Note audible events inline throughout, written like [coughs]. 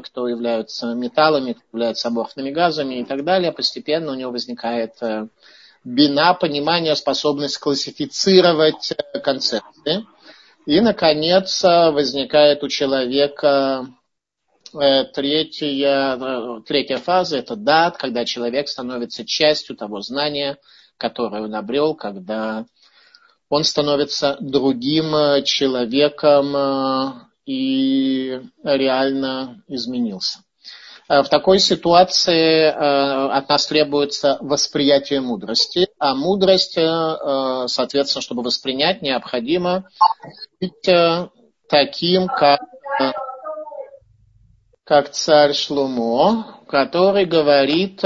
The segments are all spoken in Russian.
кто являются металлами, кто являются аморфными газами и так далее. Постепенно у него возникает э, бина, понимание, способность классифицировать э, концепции. И, наконец, возникает у человека третья, третья фаза – это дат, когда человек становится частью того знания, которое он обрел, когда он становится другим человеком, и реально изменился. Э, в такой ситуации э, от нас требуется восприятие мудрости, а мудрость, э, соответственно, чтобы воспринять, необходимо быть таким, как, как царь Шлумо, который говорит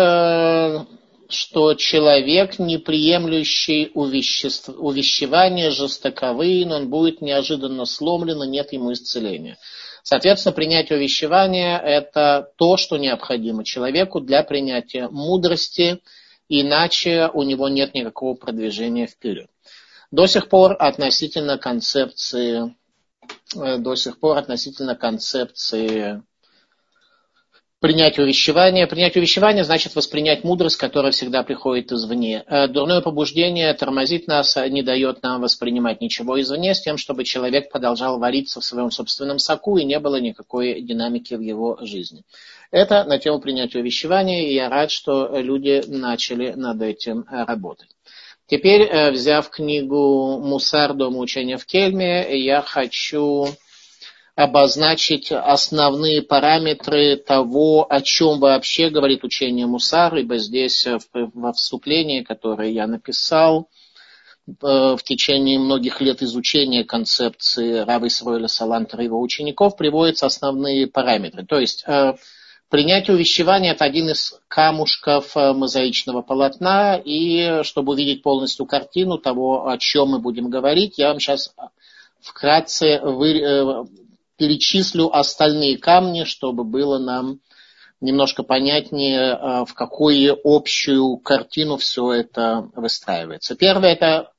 что человек, не приемлющий увеществ... увещевания, жестоковый, он будет неожиданно сломлен, и нет ему исцеления. Соответственно, принятие увещевания – это то, что необходимо человеку для принятия мудрости, иначе у него нет никакого продвижения вперед. До сих пор относительно концепции, э, до сих пор относительно концепции принять увещевание. Принять увещевание значит воспринять мудрость, которая всегда приходит извне. Э, дурное побуждение тормозит нас, а не дает нам воспринимать ничего извне, с тем, чтобы человек продолжал вариться в своем собственном соку и не было никакой динамики в его жизни. Это на тему принятия увещевания, и я рад, что люди начали над этим работать. Теперь, э, взяв книгу «Мусар. Дома учения в Кельме», я хочу обозначить основные параметры того, о чем вообще говорит учение Мусар, ибо здесь э, во вступлении, которое я написал, э, в течение многих лет изучения концепции Рава Исроиля Салантера и его учеников приводятся основные параметры. То есть э, принятие увещевания – это один из камушков мозаичного полотна, и чтобы увидеть полностью картину того, о чем мы будем говорить, я вам сейчас вкратце вы, перечислю остальные камни, чтобы было нам немножко понятнее, а, в какую общую картину все это выстраивается. Первое – это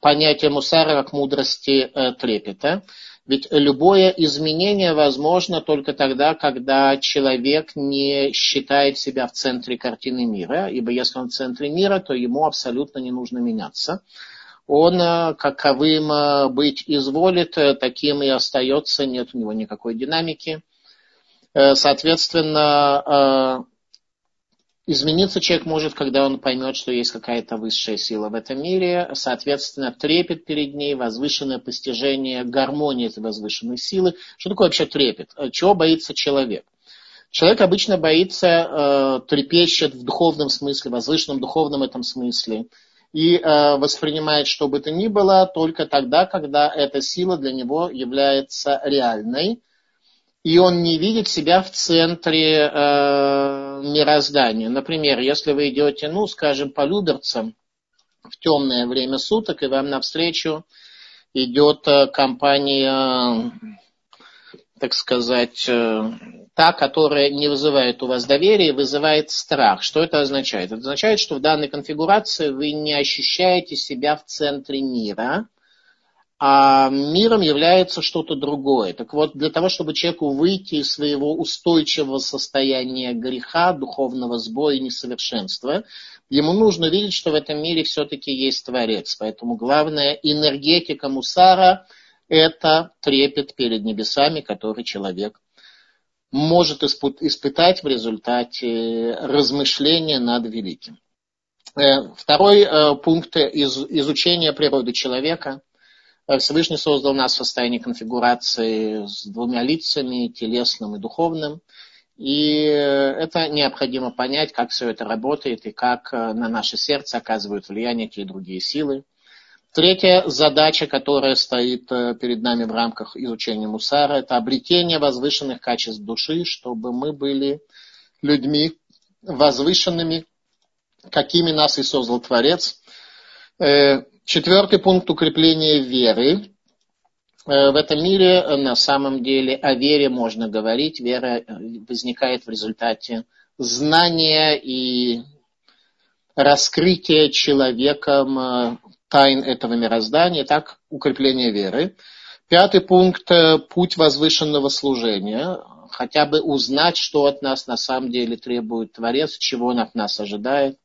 понятие мусара как мудрости э, трепета. Ведь любое изменение возможно только тогда, когда человек не считает себя в центре картины мира, ибо если он в центре мира, то ему абсолютно не нужно меняться он э, каковым э, быть изволит, э, таким и остается, нет у него никакой динамики. Соответственно, измениться человек может, когда он поймет, что есть какая-то высшая сила в этом мире, соответственно, трепет перед ней, возвышенное постижение гармонии этой возвышенной силы. Что такое вообще трепет? Чего боится человек? Человек обычно боится, трепещет в духовном смысле, возвышенном духовном этом смысле – и э, воспринимает что бы то ни было только тогда, когда эта сила для него является реальной, и он не видит себя в центре э, мироздания. Например, если вы идете, ну, скажем, по Люберцам в темное время суток, и вам навстречу идет э, компания, так сказать, э, та, которая не вызывает у вас доверия, вызывает страх. Что это означает? Это означает, что в данной конфигурации вы не ощущаете себя в центре мира, а миром является что-то другое. Так вот, для того, чтобы человеку выйти из своего устойчивого состояния греха, духовного сбоя и несовершенства, ему нужно видеть, что в этом мире все-таки есть Творец. Поэтому главная энергетика мусара – это трепет перед небесами, который человек может испытать в результате размышления над великим. Э, второй э, пункт из изучения природы человека. Э, Всевышний создал нас в состоянии конфигурации с двумя лицами, телесным и духовным. И это необходимо понять, как все это работает и как на наше сердце оказывают влияние те и другие силы. Третья задача, которая стоит э, перед нами в рамках изучения Мусара, это обретение возвышенных качеств души, чтобы мы были людьми возвышенными, какими нас и создал Творец. Э, четвертый пункт укрепления веры. Э, в этом мире на самом деле о вере можно говорить. Вера возникает в результате знания и раскрытия человеком тайн этого мироздания, так укрепление веры. Пятый пункт – путь возвышенного служения. хотя бы узнать, что от нас на самом деле требует Творец, чего он от нас ожидает.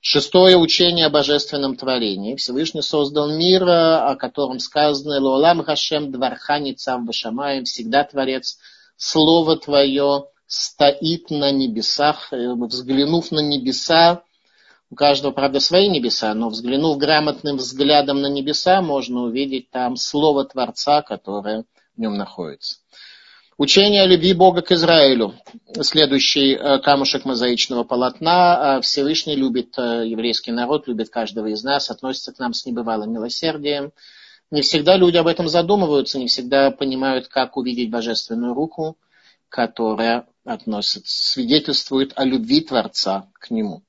Шестое учение о божественном творении. Всевышний создал мир, о котором сказано «Лолам Хашем дварха ницав башамаем» всегда Творец, Слово Твое стоит на небесах, э, взглянув на небеса, у каждого, правда, свои небеса, но взглянув грамотным взглядом на небеса, можно увидеть там Слово Творца, которое в нем находится. Учение о любви Бога к Израилю. Следующий э, камушек мозаичного полотна. Э, Всевышний любит э, еврейский народ, любит каждого из нас, относится к нам с небывалым милосердием. Не всегда люди об этом задумываются, не всегда понимают, как увидеть божественную руку, которая относится, свидетельствует о любви Творца к нему.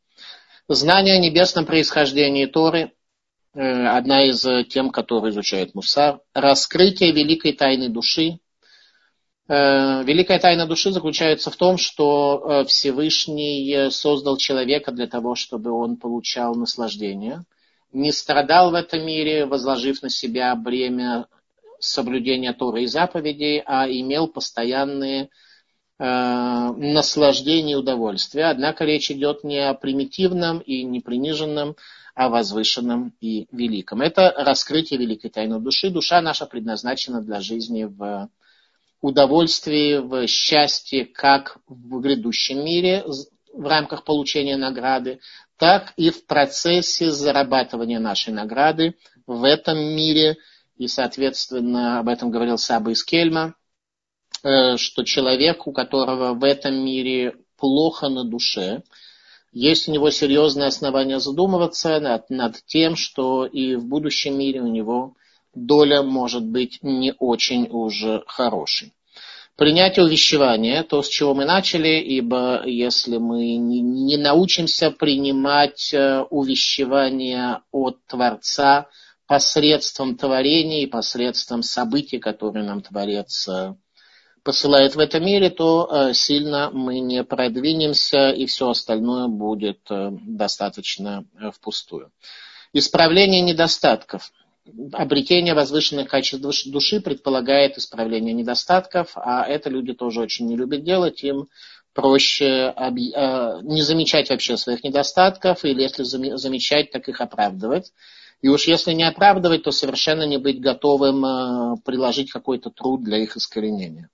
Знание о небесном происхождении Торы – одна из тем, которые изучает Мусар. Раскрытие великой тайны души, Э, великая тайна души заключается в том, что э, Всевышний создал человека для того, чтобы он получал наслаждение, не страдал в этом мире, возложив на себя бремя соблюдения Торы и заповедей, а имел постоянные э, наслаждения и удовольствия. Однако речь идет не о примитивном и не приниженном, а возвышенном и великом. Это раскрытие великой тайны души. Душа наша предназначена для жизни в удовольствии, в счастье как в грядущем мире в рамках получения награды, так и в процессе зарабатывания нашей награды в этом мире. И, соответственно, об этом говорил Саба из Кельма, что человек, у которого в этом мире плохо на душе, есть у него серьезное основание задумываться над, над тем, что и в будущем мире у него доля может быть не очень уже хорошей. Принятие увещевания, то, с чего мы начали, ибо если мы не, научимся принимать э, увещевания от Творца посредством творения и посредством событий, которые нам Творец э, посылает в этом мире, то э, сильно мы не продвинемся, и все остальное будет достаточно впустую. Исправление недостатков обретение возвышенных качеств души предполагает исправление недостатков, а это люди тоже очень не любят делать. Им проще э, не замечать вообще своих недостатков, или если замечать, так их оправдывать. И уж если не оправдывать, то совершенно не быть готовым э, приложить какой-то труд для их искоренения.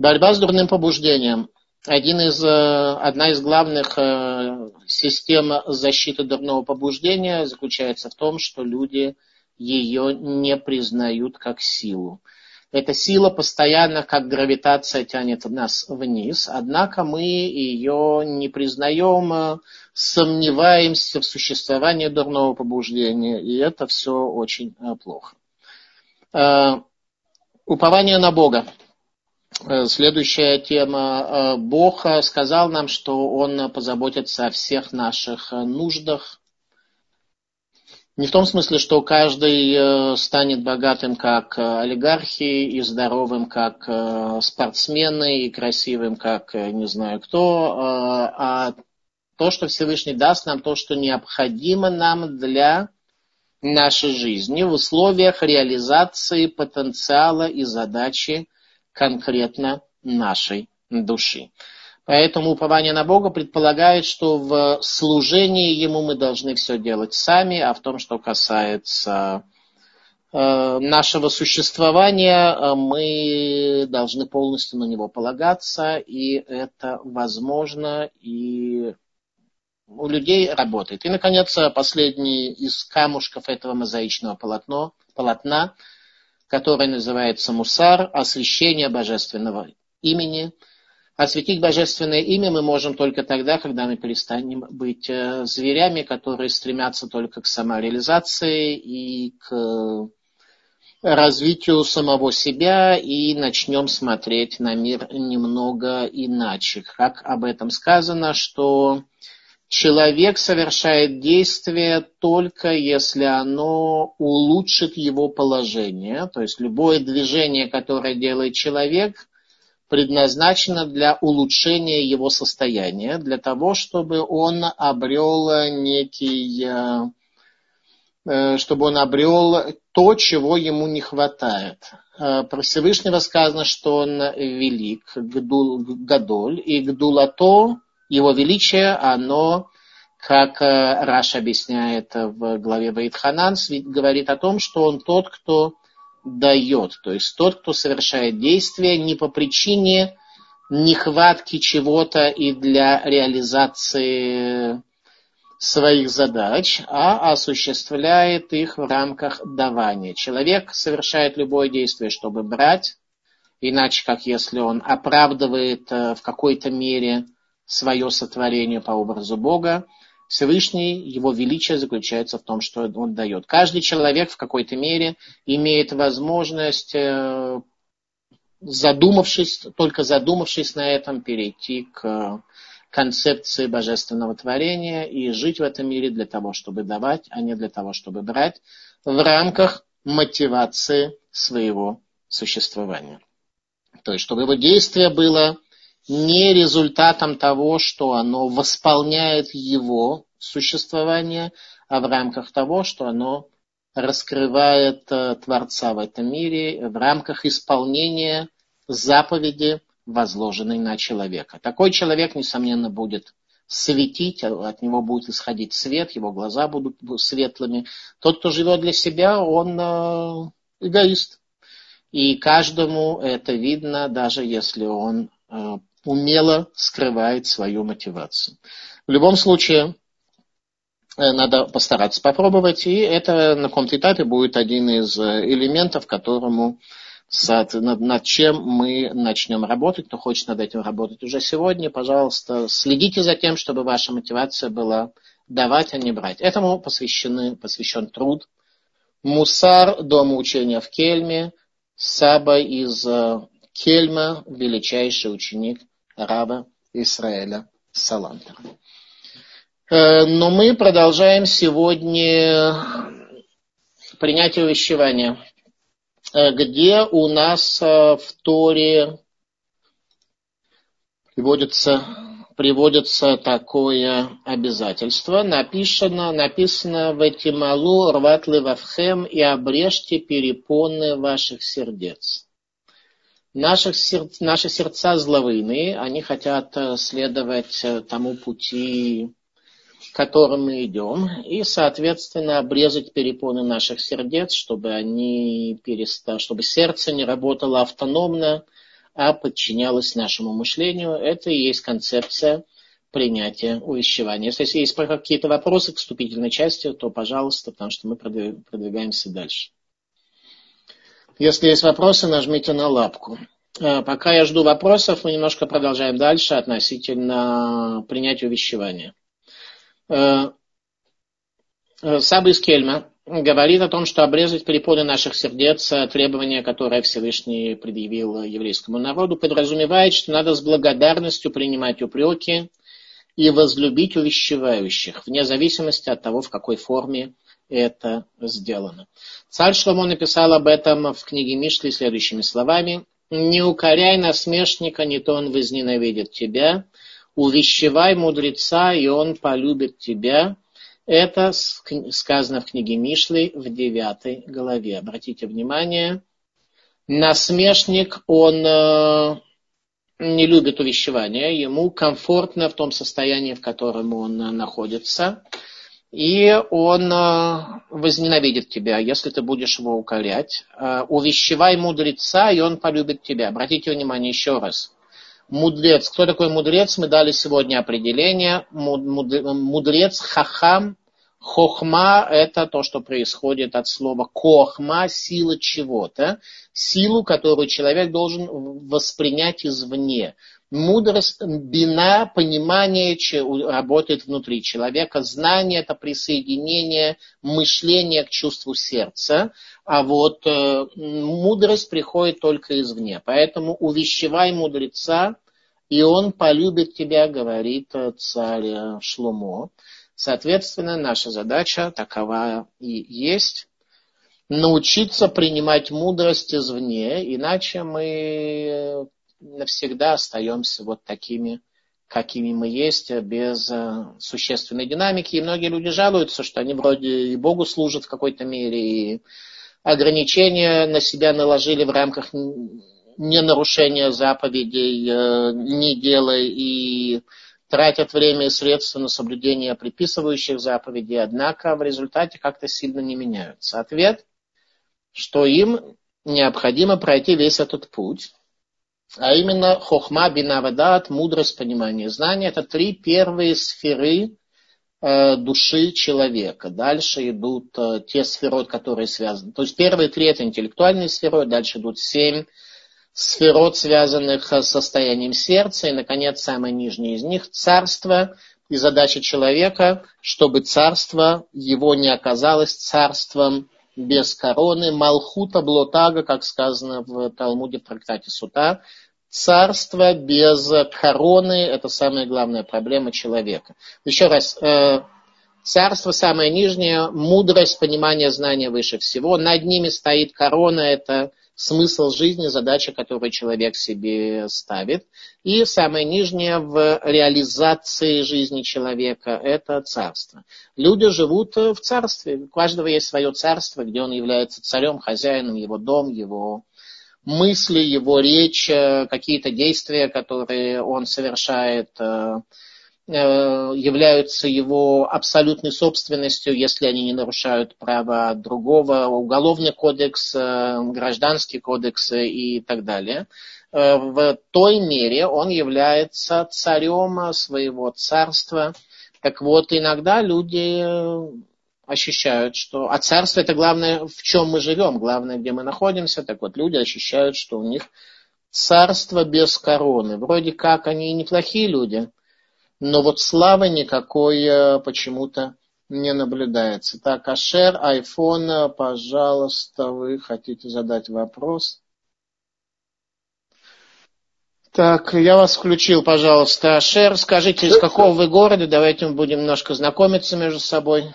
Борьба с дурным побуждением. Один из, э, одна из главных систем защиты дурного побуждения заключается в том, что люди – ее не признают как силу. Эта сила постоянно, как гравитация, тянет нас вниз, однако мы ее не признаем, сомневаемся в существовании дурного побуждения, и это все очень э, плохо. Э, упование на Бога. Э, следующая тема. Бог сказал нам, что Он позаботится о всех наших нуждах, не в том смысле, что каждый э, станет богатым, как э, олигархи, и здоровым, как э, спортсмены, и красивым, как не знаю кто, а то, что Всевышний даст нам, то, что необходимо нам для нашей жизни в условиях реализации потенциала и задачи конкретно нашей души. Поэтому упование на Бога предполагает, что в служении Ему мы должны все делать сами, а в том, что касается э, нашего существования, э, мы должны полностью на него полагаться, и это возможно, и у людей работает. И, наконец, последний из камушков этого мозаичного полотно, полотна, которое называется мусар, освящение божественного имени – Осветить божественное имя мы можем только тогда, когда мы перестанем быть э, зверями, которые стремятся только к самореализации и к развитию самого себя и начнем смотреть на мир немного иначе. Как об этом сказано, что человек совершает действие только если оно улучшит его положение. То есть любое движение, которое делает человек, предназначена для улучшения его состояния, для того, чтобы он обрел некий, э, э, чтобы он обрел то, чего ему не хватает. Э, про Всевышнего сказано, что он велик, гдул, гадоль, и гдулато, его величие, оно, как э, Раш объясняет в главе Ваидханан, говорит о том, что он тот, кто дает, то есть тот, кто совершает действие не по причине нехватки чего-то и для реализации своих задач, а осуществляет их в рамках давания. Человек совершает любое действие, чтобы брать, иначе как если он оправдывает э, в какой-то мере свое сотворение по образу Бога, Всевышний, его величие заключается в том, что он дает. Каждый человек в какой-то мере имеет возможность, э, задумавшись, только задумавшись на этом, перейти к концепции божественного творения и жить в этом мире для того, чтобы давать, а не для того, чтобы брать, в рамках мотивации своего существования. То есть, чтобы его действие было не результатом того, что оно восполняет его существование, а в рамках того, что оно раскрывает э, Творца в этом мире, в рамках исполнения заповеди возложенный на человека. Такой человек, несомненно, будет светить, от него будет исходить свет, его глаза будут светлыми. Тот, кто живет для себя, он э, эгоист. И каждому это видно, даже если он э, умело скрывает свою мотивацию. В любом случае, э, надо постараться попробовать, и это на каком-то этапе будет один из элементов, которому над, над чем мы начнем работать. Кто хочет над этим работать уже сегодня, пожалуйста, следите за тем, чтобы ваша мотивация была давать, а не брать. Этому посвящены, посвящен труд. Мусар, дома учения в Кельме, Саба из э, Кельма, величайший ученик раба Израиля Салантера. Э, но мы продолжаем сегодня принятие увещевания. Э, где у нас э, в Торе приводится, приводится такое обязательство. Написано, написано в Этималу рват левавхем и обрежьте перепоны ваших сердец. Наших серд... Наши сердца зловыйные, они хотят э, следовать тому пути которым мы идем, и, соответственно, обрезать перепоны наших сердец, чтобы они перестали, чтобы сердце не работало автономно, а подчинялось нашему мышлению. Это и есть концепция принятия увещевания. Если есть какие-то вопросы к вступительной части, то, пожалуйста, потому что мы продвигаемся дальше. Если есть вопросы, нажмите на лапку. А, пока я жду вопросов, мы немножко продолжаем дальше относительно принятия увещевания. Э, э, Саба из Кельма говорит о том, что обрезать перепоны наших сердец, э, требование, которое Всевышний предъявил еврейскому народу, подразумевает, что надо с благодарностью принимать упреки и возлюбить увещевающих, вне зависимости от того, в какой форме это сделано. Царь Шломо написал об этом в книге Мишли следующими словами. «Не укоряй насмешника, не то он возненавидит тебя, увещевай мудреца, и он полюбит тебя. Это сказано в книге Мишлей в девятой главе. Обратите внимание, насмешник, он э, не любит увещевания, ему комфортно в том состоянии, в котором он находится, и он э, возненавидит тебя, если ты будешь его укорять. Э, увещевай мудреца, и он полюбит тебя. Обратите внимание еще раз мудрец. Кто такой мудрец? Мы дали сегодня определение. Мудрец, хахам, хохма – это то, что происходит от слова кохма, сила чего-то. Силу, которую человек должен воспринять извне. Мудрость, бина, понимание работает внутри человека. Знание – это присоединение мышления к чувству сердца. А вот э, мудрость приходит только извне. Поэтому увещевай мудреца, и он полюбит тебя, говорит царь Шлумо. Соответственно, наша задача такова и есть научиться принимать мудрость извне, иначе мы навсегда остаемся вот такими, какими мы есть, без э, существенной динамики. И многие люди жалуются, что они вроде и Богу служат в какой-то мере, и ограничения на себя наложили в рамках не нарушения заповедей, э, не делай и тратят время и средства на соблюдение приписывающих заповедей, однако в результате как-то сильно не меняются. Ответ, что им необходимо пройти весь этот путь, а именно хохма бинавадат, мудрость, понимание, знание. Это три первые сферы э, души человека. Дальше идут э, те сферы, которые связаны. То есть первые три это интеллектуальные сферы, дальше идут семь сферот, связанных с состоянием сердца, и, наконец, самое нижнее из них – царство, и задача человека, чтобы царство его не оказалось царством без короны, Малхута Блотага, как сказано в Талмуде в трактате Сута, царство без короны – это самая главная проблема человека. Еще раз, э, царство самое нижнее, мудрость, понимание, знание выше всего. Над ними стоит корона – это смысл жизни, задача, которую человек себе ставит. И самое нижнее в реализации жизни человека – это царство. Люди живут в царстве. У каждого есть свое царство, где он является царем, хозяином, его дом, его мысли, его речь, какие-то действия, которые он совершает – Э, являются его абсолютной собственностью, если они не нарушают права другого, уголовный кодекс, э, гражданский кодекс и так далее. Э, в той мере он является царем своего царства. Так вот, иногда люди ощущают, что... А царство это главное, в чем мы живем, главное, где мы находимся. Так вот, люди ощущают, что у них царство без короны. Вроде как они неплохие люди, но вот славы никакой э, почему-то не наблюдается. Так, Ашер, айфон, пожалуйста, вы хотите задать вопрос? Так, я вас включил, пожалуйста. Ашер, скажите, из какого вы города? Давайте мы будем немножко знакомиться между собой.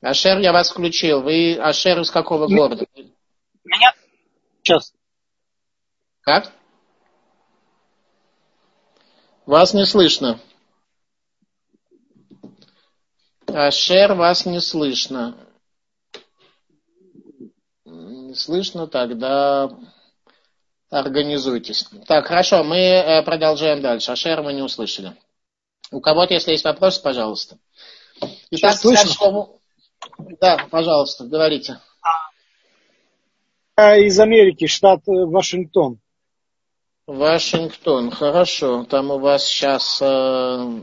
Ашер, я вас включил. Вы, Ашер, из какого города? Меня сейчас. Как? Вас не слышно. Ашер, вас не слышно. Не слышно, тогда организуйтесь. Так, хорошо, мы э, продолжаем дальше. Ашер мы не услышали. У кого-то, если есть вопрос, пожалуйста. Итак, слышно? Да, пожалуйста, говорите. Из Америки, штат э, Вашингтон. Вашингтон, хорошо. Там у вас сейчас э,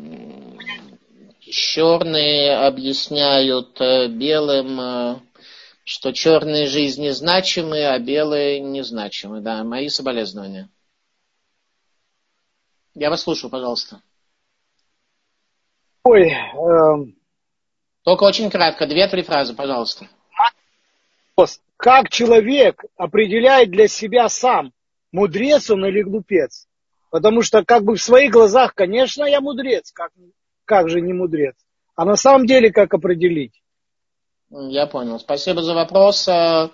черные объясняют э, белым, э, что черные жизни значимы, а белые незначимы. Да, мои соболезнования. Я вас слушаю, пожалуйста. Ой, э... Только очень кратко, две-три фразы, пожалуйста. Как человек определяет для себя сам, мудрец он или глупец. Потому что как бы в своих глазах, конечно, я мудрец, как, как же не мудрец. А на самом деле как определить? Я понял. Спасибо за вопрос. Э,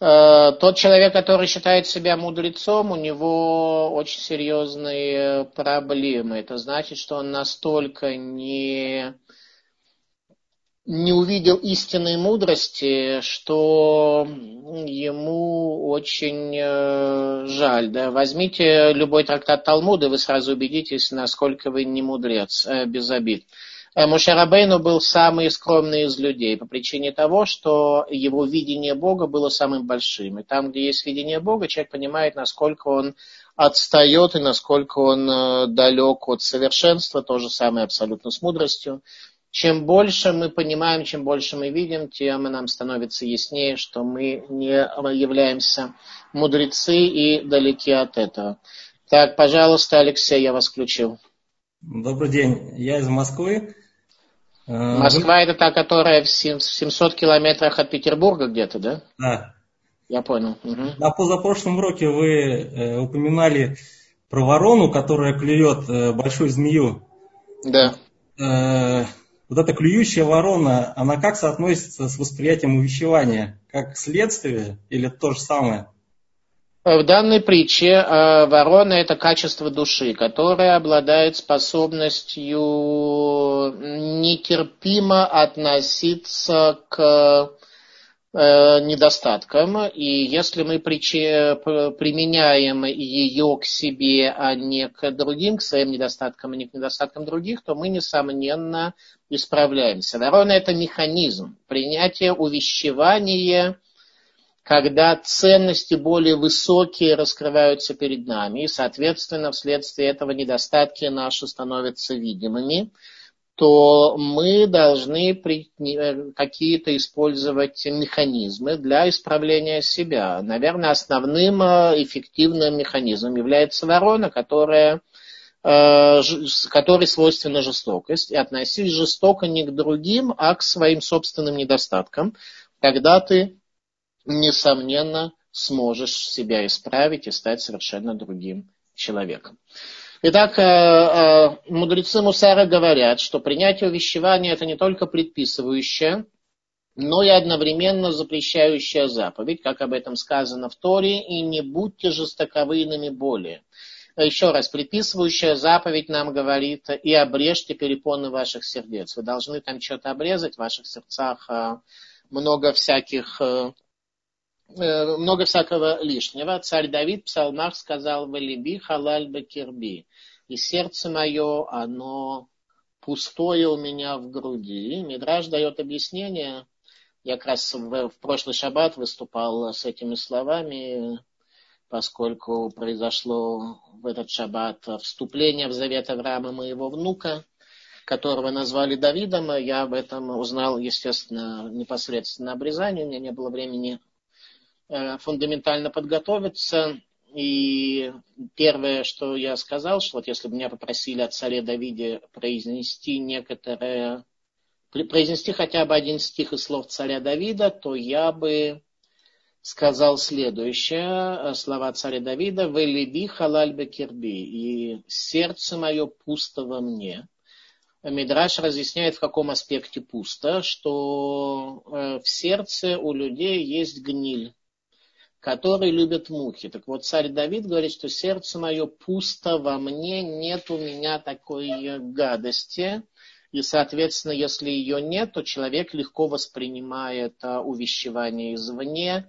э, тот человек, который считает себя мудрецом, у него очень серьезные проблемы. Это значит, что он настолько не не увидел истинной мудрости, что ему очень э, жаль. Да? Возьмите любой трактат Талмуда, вы сразу убедитесь, насколько вы не мудрец, э, без обид. Э, Мушарабейну был самый скромный из людей по причине того, что его видение Бога было самым большим. И там, где есть видение Бога, человек понимает, насколько он отстает и насколько он далек от совершенства. То же самое абсолютно с мудростью чем больше мы понимаем, чем больше мы видим, тем нам становится яснее, что мы не являемся мудрецы и далеки от этого. Так, пожалуйста, Алексей, я вас включил. Добрый день, я из Москвы. Э, Москва это та, которая в 700 километрах от Петербурга где-то, да? Да. Я понял. Угу. На позапрошлом уроке вы э, упоминали про ворону, которая клюет э, большую змею. Да вот эта клюющая ворона, она как соотносится с восприятием увещевания? Как следствие или то же самое? В данной притче э, ворона – это качество души, которое обладает способностью нетерпимо относиться к недостатком, и если мы применяем ее к себе, а не к другим, к своим недостаткам, а не к недостаткам других, то мы, несомненно, исправляемся. Ворона – это механизм принятия увещевания, когда ценности более высокие раскрываются перед нами, и, соответственно, вследствие этого недостатки наши становятся видимыми – то мы должны э, какие-то использовать механизмы для исправления себя. Наверное, основным э, эффективным механизмом является ворона, которая э, которой свойственна жестокость, и относись жестоко не к другим, а к своим собственным недостаткам, тогда ты, несомненно, сможешь себя исправить и стать совершенно другим человеком. Итак, э, э, мудрецы Мусара говорят, что принятие увещевания это не только предписывающее, но и одновременно запрещающая заповедь, как об этом сказано в Торе, и не будьте жестоковыйными более. Еще раз, предписывающая заповедь нам говорит, и обрежьте перепоны ваших сердец. Вы должны там что-то обрезать, в ваших сердцах э, много всяких много всякого лишнего. Царь Давид в псалмах сказал «Валиби халаль бакирби». И сердце мое, оно пустое у меня в груди. Мидраж дает объяснение. Я как раз в, в прошлый шаббат выступал с этими словами, поскольку произошло в этот шаббат вступление в завет Авраама моего внука, которого назвали Давидом. Я об этом узнал, естественно, непосредственно на обрезании. У меня не было времени Э, фундаментально подготовиться. И первое, что я сказал, что вот если бы меня попросили от царя Давиде произнести некоторое, произнести хотя бы один стих из слов царя Давида, то я бы сказал следующее, э, слова царя Давида, «Велиби халаль бекерби» и «сердце мое пусто во мне». Мидраш разъясняет, в каком аспекте пусто, что э, в сердце у людей есть гниль который любят мухи. Так вот, царь Давид говорит, что сердце мое пусто во мне, нет у меня такой гадости. И, соответственно, если ее нет, то человек легко воспринимает а, увещевание извне,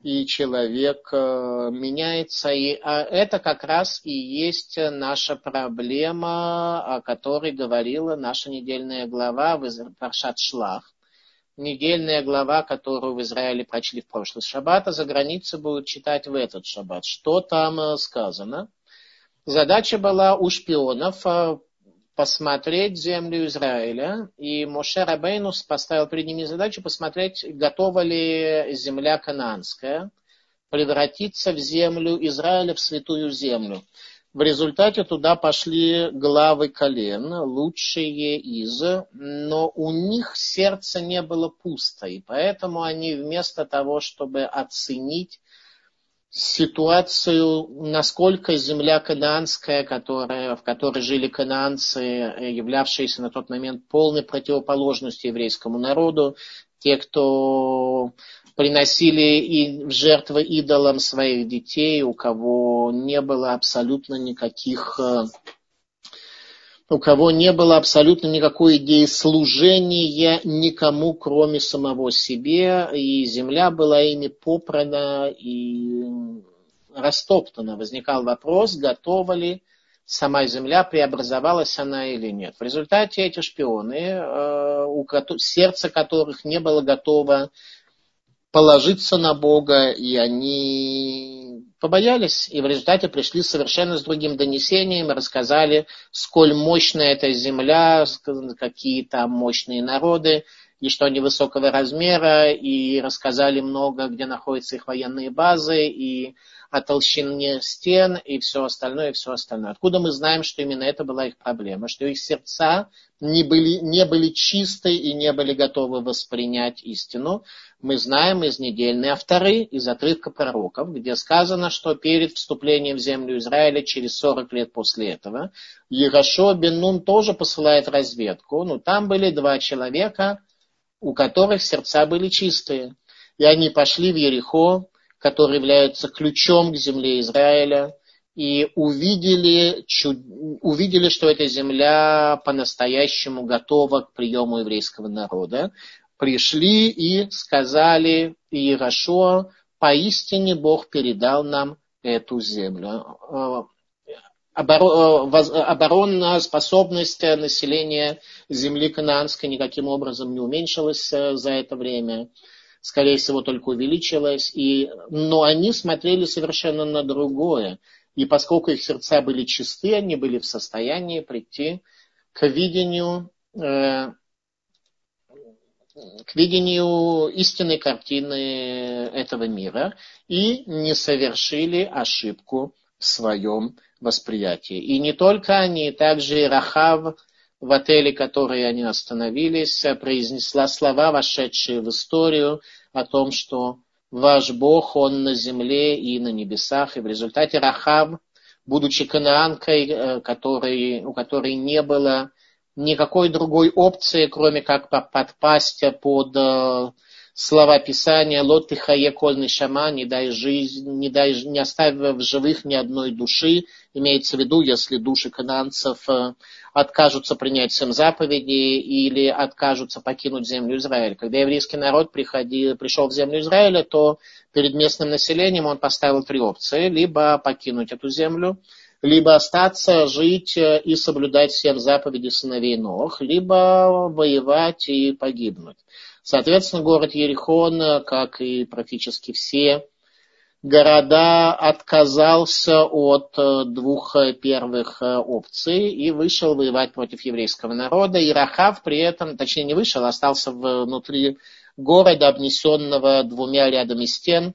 и человек а, меняется. И а это как раз и есть наша проблема, о которой говорила наша недельная глава в Паршат Шлах недельная глава, которую в Израиле прочли в прошлый шаббат, а за границей будут читать в этот шаббат. Что там э, сказано? Задача была у шпионов э, посмотреть землю Израиля, и Моше Рабейнус поставил перед ними задачу посмотреть, готова ли земля кананская превратиться в землю Израиля, в святую землю. В результате туда пошли главы колен, лучшие из, но у них сердце не было пусто, и поэтому они вместо того, чтобы оценить ситуацию, насколько земля кананская, которая, в которой жили кананцы, являвшиеся на тот момент полной противоположностью еврейскому народу, те, кто приносили и в жертвы идолам своих детей, у кого не было абсолютно никаких э, у кого не было абсолютно никакой идеи служения никому, кроме самого себе, и земля была ими попрана и растоптана. Возникал вопрос, готова ли сама земля, преобразовалась она или нет. В результате эти шпионы, э, у сердца которых не было готово положиться на Бога, и они побоялись, и в результате пришли совершенно с другим донесением, рассказали, сколь мощная эта земля, какие там мощные народы, и что они высокого размера, и рассказали много, где находятся их военные базы, и о толщине стен, и все остальное, и все остальное. Откуда мы знаем, что именно это была их проблема, что их сердца не были, не были чисты и не были готовы воспринять истину, мы знаем из недельной авторы, из отрывка пророков, где сказано, что перед вступлением в землю Израиля, через 40 лет после этого, Ерашо бен Нун тоже посылает разведку, но там были два человека, у которых сердца были чистые. И они пошли в Ерехо, который является ключом к земле Израиля, и увидели, увидели, что эта земля по-настоящему готова к приему еврейского народа. пришли и сказали Иерошуа, поистине Бог передал нам эту землю. Оборонная способность населения земли Канаанской никаким образом не уменьшилась за это время скорее всего, только увеличилось. И, но они смотрели совершенно на другое. И поскольку их сердца были чисты, они были в состоянии прийти к видению, э, к видению истинной картины этого мира и не совершили ошибку в своем восприятии. И не только они, также и Рахав, в отеле, в который они остановились, произнесла слова, вошедшие в историю, о том, что ваш Бог, Он на земле и на небесах. И в результате Рахав, будучи канаанкой, э, который, у которой не было никакой другой опции, кроме как подпасть под э, слова Писания «Лот ты хае кольный шама, не дай жизнь, не, дай, не оставь в живых ни одной души». Имеется в виду, если души кананцев э, откажутся принять всем заповеди или откажутся покинуть землю Израиля. Когда еврейский народ приходил, пришел в землю Израиля, то перед местным населением он поставил три опции. Либо покинуть эту землю, либо остаться, жить э, и соблюдать всем заповеди сыновей Нох, либо воевать и погибнуть. Соответственно, город Ерихон, как и практически все города, отказался от э, двух первых э, опций и вышел воевать против еврейского народа. И Рахав при этом, точнее не вышел, а остался внутри города, обнесенного двумя рядами стен,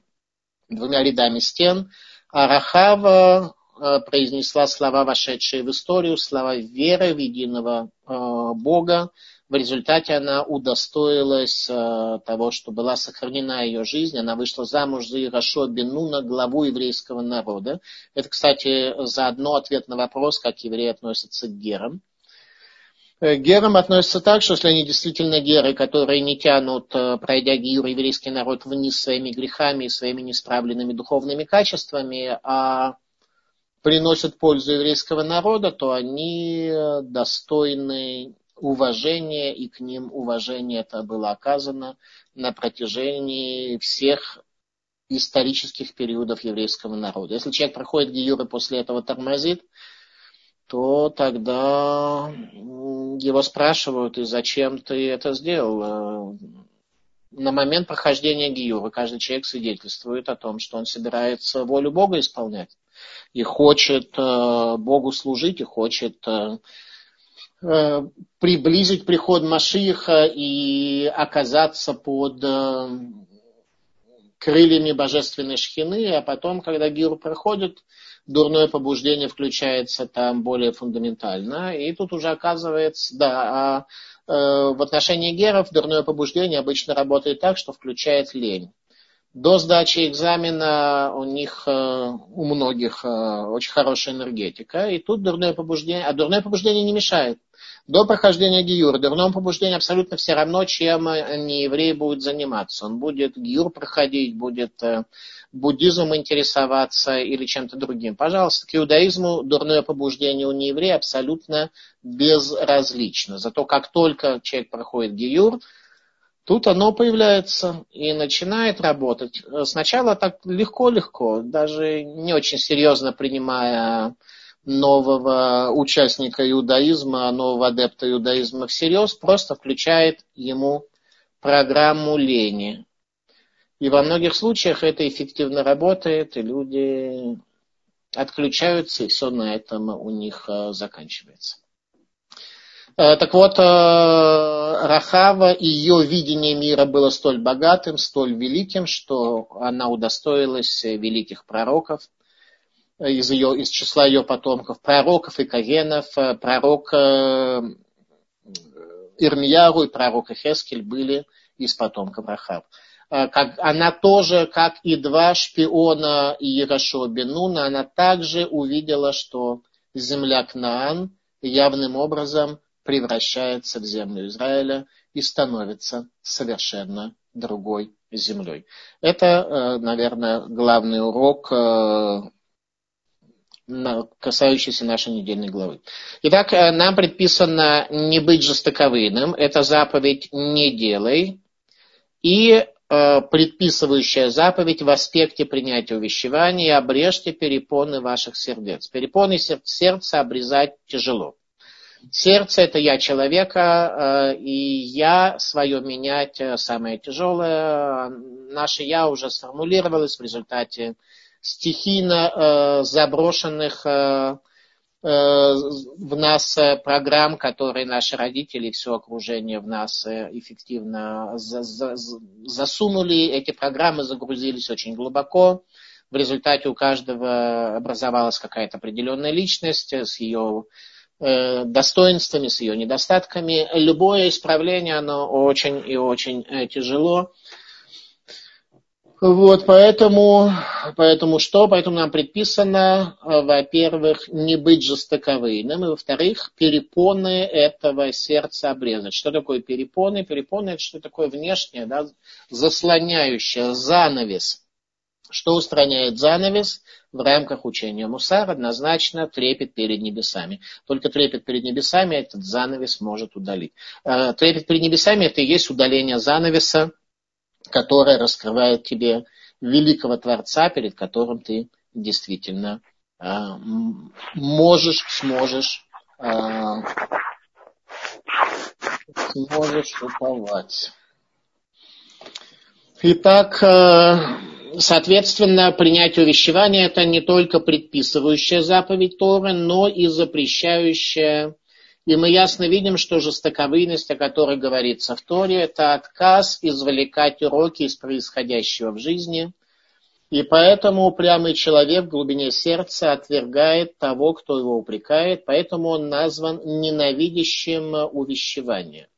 двумя рядами стен. А Рахава э, произнесла слова, вошедшие в историю, слова веры в единого Бога, в результате она удостоилась э, того, что была сохранена ее жизнь. Она вышла замуж за Ирашо Бенуна, главу еврейского народа. Это, кстати, заодно ответ на вопрос, как евреи относятся к герам. Э, герам относятся так, что если они действительно геры, которые не тянут, э, пройдя гиюр, еврейский народ вниз своими грехами и своими несправленными духовными качествами, а приносят пользу еврейского народа, то они достойны уважение, и к ним уважение это было оказано на протяжении всех исторических периодов еврейского народа. Если человек проходит гиюр и после этого тормозит, то тогда его спрашивают, и зачем ты это сделал? На момент прохождения гиюра каждый человек свидетельствует о том, что он собирается волю Бога исполнять и хочет э, Богу служить, и хочет э, Э, приблизить приход Машиха и оказаться под э, крыльями божественной шхины, а потом, когда гиру проходит, дурное побуждение включается там более фундаментально. И тут уже оказывается, да, а э, в отношении геров дурное побуждение обычно работает так, что включает лень. До сдачи экзамена у них, у многих очень хорошая энергетика, и тут дурное побуждение, а дурное побуждение не мешает до прохождения гиюра. Дурном побуждении абсолютно все равно, чем не еврей будет заниматься. Он будет гиюр проходить, будет э, буддизмом интересоваться или чем-то другим. Пожалуйста, к иудаизму дурное побуждение у нееврея абсолютно безразлично. Зато как только человек проходит гиюр, тут оно появляется и начинает работать. Сначала так легко-легко, даже не очень серьезно принимая нового участника иудаизма, нового адепта иудаизма всерьез, просто включает ему программу лени. И во многих случаях это эффективно работает, и люди отключаются, и все на этом у них э, заканчивается. Э, так вот, э, Рахава, ее видение мира было столь богатым, столь великим, что она удостоилась великих пророков – из, ее, из числа ее потомков, пророков и Кагенов, э, пророк э, Ирмияру и пророк Хескель были из потомков Рахаб. Э, как, она тоже, как и два шпиона Иерошо Бенуна, она также увидела, что земля Кнаан явным образом превращается в землю Израиля и становится совершенно другой землей. Это, наверное, главный урок касающийся нашей недельной главы. Итак, э, нам предписано не быть жестоковыйным. Это заповедь «не делай». и э, предписывающая заповедь в аспекте принятия увещевания обрежьте перепоны ваших сердец. Перепоны сердца обрезать тяжело. Сердце – это я человека, э, и я свое менять э, самое тяжелое. Наше я уже сформулировалось в результате стихийно э, заброшенных в нас программ, которые наши родители и все окружение в нас эффективно засунули. Эти программы загрузились очень глубоко. В результате у каждого образовалась какая-то определенная личность с ее достоинствами, с ее недостатками. Любое исправление, оно очень и очень э, тяжело. Вот, поэтому, поэтому что? Поэтому нам предписано, э, во-первых, не быть жестоковыйным, и, во-вторых, перепоны этого сердца обрезать. Что такое перепоны? Перепоны – это что такое внешнее, да, заслоняющее, занавес. Что устраняет занавес? в рамках учения Мусар однозначно трепет перед небесами. Только трепет перед небесами этот занавес может удалить. Э, трепет перед небесами это и есть удаление занавеса, которое раскрывает тебе великого Творца, перед которым ты действительно э, можешь, сможешь, э, сможешь уповать. Итак, Соответственно, принятие увещевания – это не только предписывающая заповедь Торы, но и запрещающая. И мы ясно видим, что жестоковыйность, о которой говорится в Торе, это отказ извлекать уроки из происходящего в жизни. И поэтому упрямый человек в глубине сердца отвергает того, кто его упрекает, поэтому он назван ненавидящим увещевания.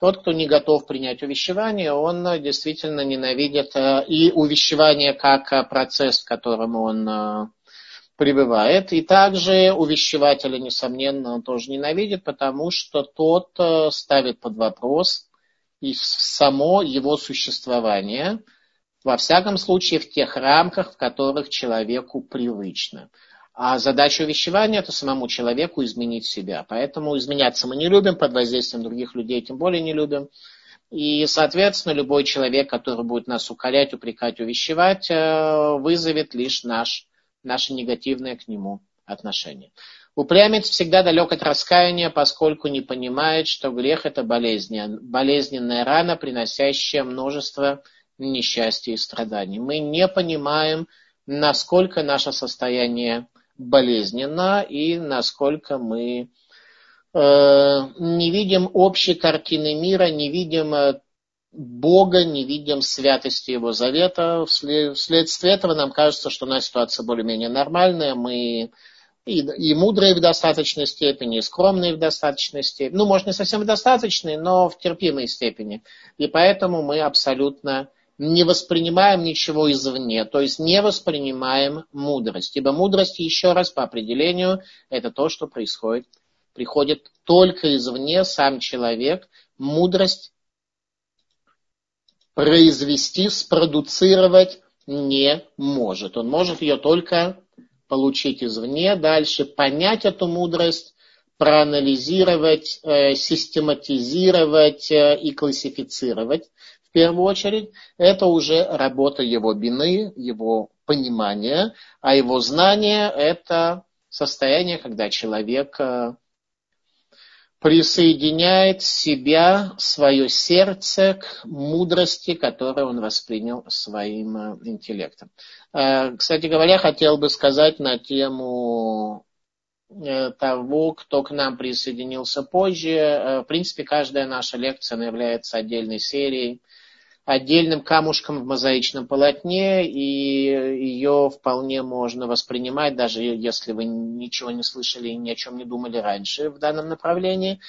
Тот, кто не готов принять увещевание, он действительно ненавидит э, и увещевание как э, процесс, к которому он э, пребывает. И также увещевателя, несомненно, он тоже ненавидит, потому что тот ставит под вопрос и само его существование, во всяком случае в тех рамках, в которых человеку привычно. А задача увещевания – это самому человеку изменить себя. Поэтому изменяться мы не любим, под воздействием других людей тем более не любим. И, соответственно, любой человек, который будет нас укорять, упрекать, увещевать, э, вызовет лишь наш, наше негативное к нему отношение. Упрямец всегда далек от раскаяния, поскольку не понимает, что грех – это болезнь, болезненная рана, приносящая множество несчастья и страданий. Мы не понимаем, насколько наше состояние болезненно и насколько мы э, не видим общей картины мира, не видим э, Бога, не видим святости Его завета. Вследствие этого нам кажется, что у нас ситуация более-менее нормальная, мы и, и мудрые в достаточной степени, и скромные в достаточной степени. Ну, может, не совсем в достаточной, но в терпимой степени. И поэтому мы абсолютно не воспринимаем ничего извне, то есть не воспринимаем мудрость. Ибо мудрость, еще раз по определению, это то, что происходит, приходит только извне, сам человек. Мудрость произвести, спродуцировать не может. Он может ее только получить извне, дальше понять эту мудрость, проанализировать, э, систематизировать э, и классифицировать в первую очередь, это уже работа его бины, его понимания, а его знание – это состояние, когда человек э, присоединяет себя, свое сердце к мудрости, которую он воспринял своим э, интеллектом. Э, кстати говоря, хотел бы сказать на тему того, кто к нам присоединился позже. В принципе, каждая наша лекция является отдельной серией отдельным камушком в мозаичном полотне, и ее вполне можно воспринимать, даже если вы ничего не слышали и ни о чем не думали раньше в данном направлении.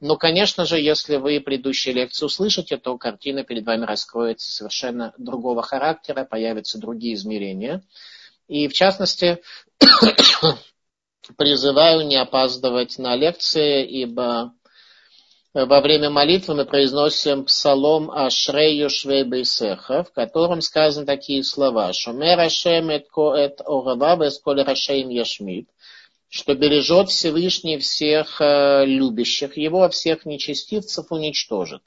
Но, конечно же, если вы предыдущие лекции услышите, то картина перед вами раскроется совершенно другого характера, появятся другие измерения. И, в частности, [coughs] призываю не опаздывать на лекции, ибо во время молитвы мы произносим псалом Ашрею Швейбейсеха, в котором сказаны такие слова. Шумер Ашем эт орава весколь Рашеим Яшмит, что бережет Всевышний всех э, любящих его, а всех нечестивцев уничтожит.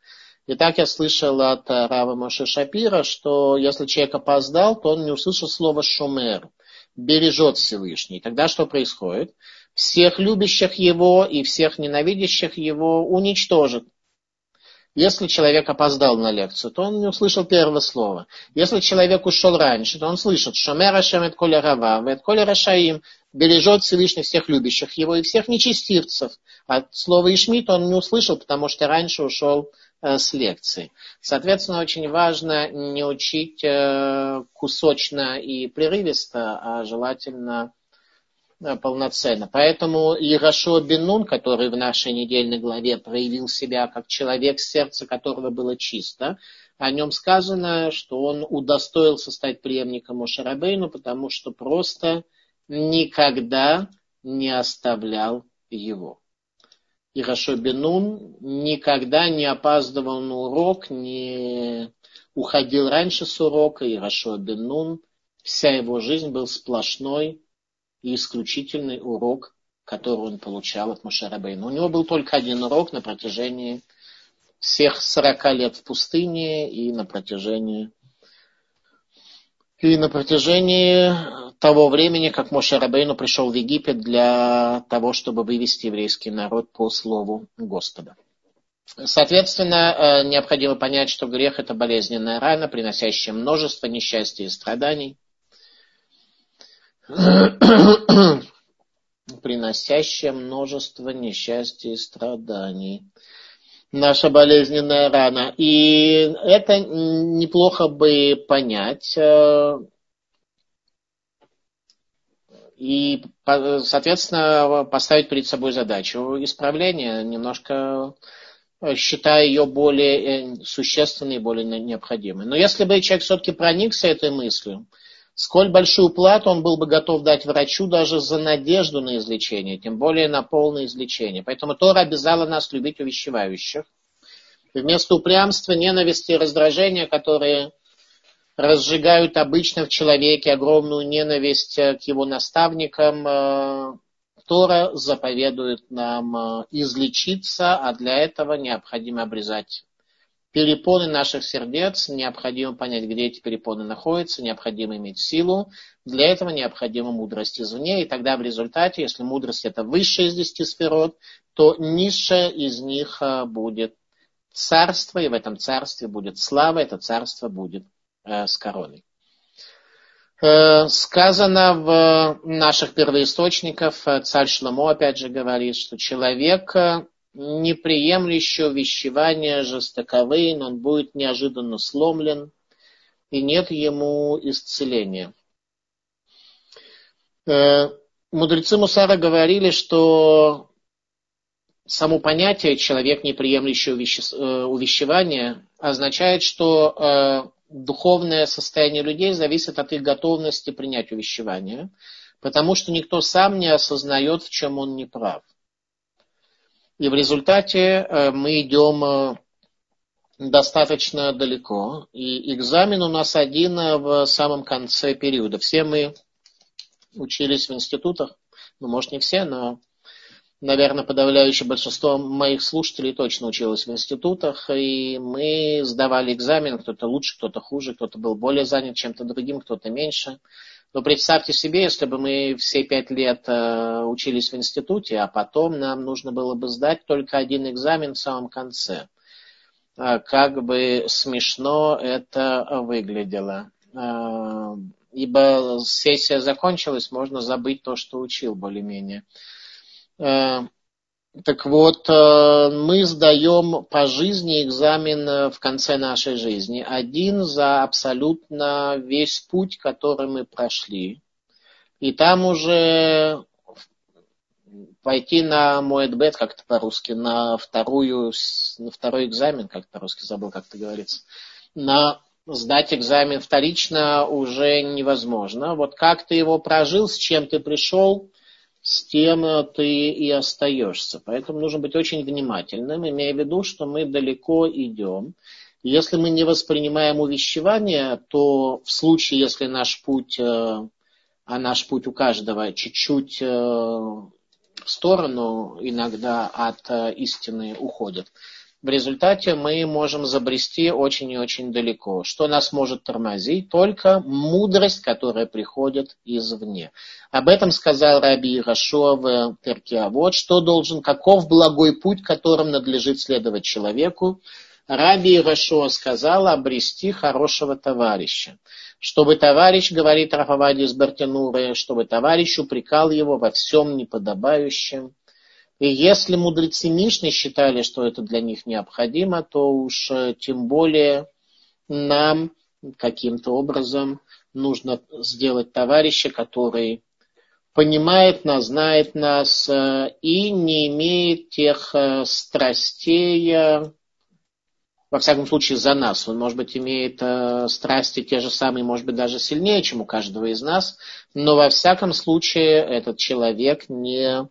И так я слышал от Рава Моше Шапира, что если человек опоздал, то он не услышал слово «шумер», бережет Всевышний. Тогда что происходит? Всех любящих его и всех ненавидящих его уничтожит. Если человек опоздал на лекцию, то он не услышал первого слова. Если человек ушел раньше, то он слышит «Шомер Ашем эт коля рава, эт коля рашаим» бережет Всевышний всех любящих его и всех нечестивцев. А слово Ишмит он не услышал, потому что раньше ушел э, с лекции. Соответственно, очень важно не учить э, кусочно и прерывисто, а желательно полноценно. Поэтому Ирашо Бенун, который в нашей недельной главе проявил себя как человек, сердце которого было чисто, о нем сказано, что он удостоился стать преемником Мошарабейну, потому что просто никогда не оставлял его. Ирашо Бенун никогда не опаздывал на урок, не уходил раньше с урока. Ирашо Бенун, вся его жизнь был сплошной и исключительный урок, который он получал от Мушарабейна. У него был только один урок на протяжении всех 40 лет в пустыне и на протяжении и на протяжении того времени, как Моше Рабейну пришел в Египет для того, чтобы вывести еврейский народ по слову Господа. Соответственно, э, необходимо понять, что грех – это болезненная рана, приносящая множество несчастья и страданий. Приносящая множество несчастья и страданий. Наша болезненная рана. И это неплохо бы понять. Э, и, соответственно, поставить перед собой задачу исправления, немножко э, считая ее более э, существенной более необходимой. Но если бы человек все-таки проникся этой мыслью, Сколь большую плату он был бы готов дать врачу даже за надежду на излечение, тем более на полное излечение. Поэтому Тора обязала нас любить увещевающих. Вместо упрямства, ненависти и раздражения, которые разжигают обычно в человеке огромную ненависть к его наставникам, э, Тора заповедует нам э, излечиться, а для этого необходимо обрезать перепоны наших сердец, необходимо понять, где эти перепоны находятся, необходимо иметь силу. Для этого необходима мудрость извне, и тогда в результате, если мудрость это высшая из десяти сферот, то низшая из них а, будет царство, и в этом царстве будет слава, это царство будет э, с короной. Э, сказано в наших первоисточниках, э, царь Шломо опять же говорит, что человек неприемлющего вещевания жестоковый, но он будет неожиданно сломлен, и нет ему исцеления. Э, мудрецы Мусара говорили, что само понятие человек, неприемлющий э, увещевания, означает, что э, духовное состояние людей зависит от их готовности принять увещевание, потому что никто сам не осознает, в чем он не прав. И в результате э, мы идем э, достаточно далеко. И экзамен у нас один э, в самом конце периода. Все мы учились в институтах, ну, может, не все, но, наверное, подавляющее большинство моих слушателей точно училось в институтах, и мы сдавали экзамен, кто-то лучше, кто-то хуже, кто-то был более занят чем-то другим, кто-то меньше. Но представьте себе, если бы мы все пять лет э, учились в институте, а потом нам нужно было бы сдать только один экзамен в самом конце. Э, как бы смешно это выглядело. Э, ибо сессия закончилась, можно забыть то, что учил более-менее. Так вот, э, мы сдаем по жизни экзамен э, в конце нашей жизни. Один за абсолютно весь путь, который мы прошли. И там уже пойти на Моэдбет, как-то по-русски, на, вторую, на второй экзамен, как по-русски забыл, как это говорится, на сдать экзамен вторично уже невозможно. Вот как ты его прожил, с чем ты пришел – с тем э, ты и остаешься. Поэтому нужно быть очень внимательным, имея в виду, что мы далеко идем. Если мы не воспринимаем увещевание, то в случае, если наш путь, э, а наш путь у каждого чуть-чуть э, в сторону иногда от истины уходит, в результате мы можем забрести очень и очень далеко. Что нас может тормозить? Только мудрость, которая приходит извне. Об этом сказал Раби Ирашуа в Перке. Вот что должен, каков благой путь, которым надлежит следовать человеку. Раби Ирашуа сказал обрести хорошего товарища. Чтобы товарищ, говорит Рафавади из Бартенуры, чтобы товарищ упрекал его во всем неподобающем, и если мудрецы Мишны считали, что это для них необходимо, то уж э, тем более нам каким-то образом нужно сделать товарища, который понимает нас, знает нас э, и не имеет тех э, страстей, во всяком случае, за нас. Он, может быть, имеет страсти те же самые, может быть, даже сильнее, чем у каждого из нас, но во всяком случае этот человек не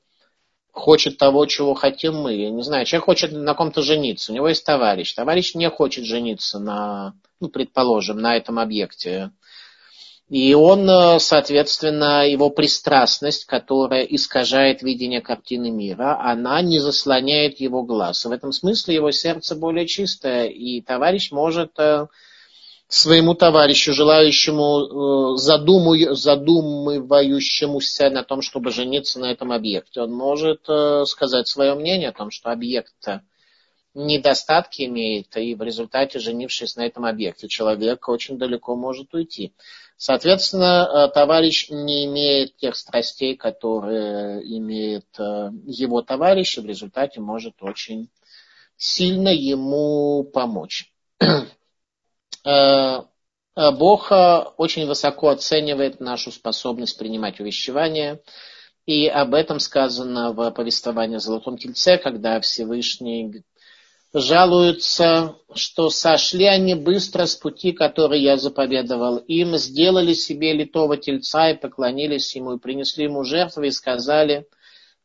хочет того, чего хотим мы. Я не знаю, человек хочет на ком-то жениться, у него есть товарищ. Товарищ не хочет жениться на, ну, предположим, на этом объекте. И он, э, соответственно, его пристрастность, которая искажает видение картины мира, она не заслоняет его глаз. В этом смысле его сердце более чистое, и товарищ может э, своему товарищу, желающему, э, задуму, задумывающемуся на том, чтобы жениться на этом объекте. Он может э, сказать свое мнение о том, что объект недостатки имеет, и в результате, женившись на этом объекте, человек очень далеко может уйти. Соответственно, э, товарищ не имеет тех страстей, которые имеет его товарищ, и в результате может очень сильно ему помочь. Э, э, Бог э, очень высоко оценивает нашу способность принимать увещевания. И об этом сказано в повествовании о Золотом Тельце, когда Всевышний жалуются, что сошли они быстро с пути, который я заповедовал им, сделали себе литого тельца и поклонились ему, и принесли ему жертвы и сказали,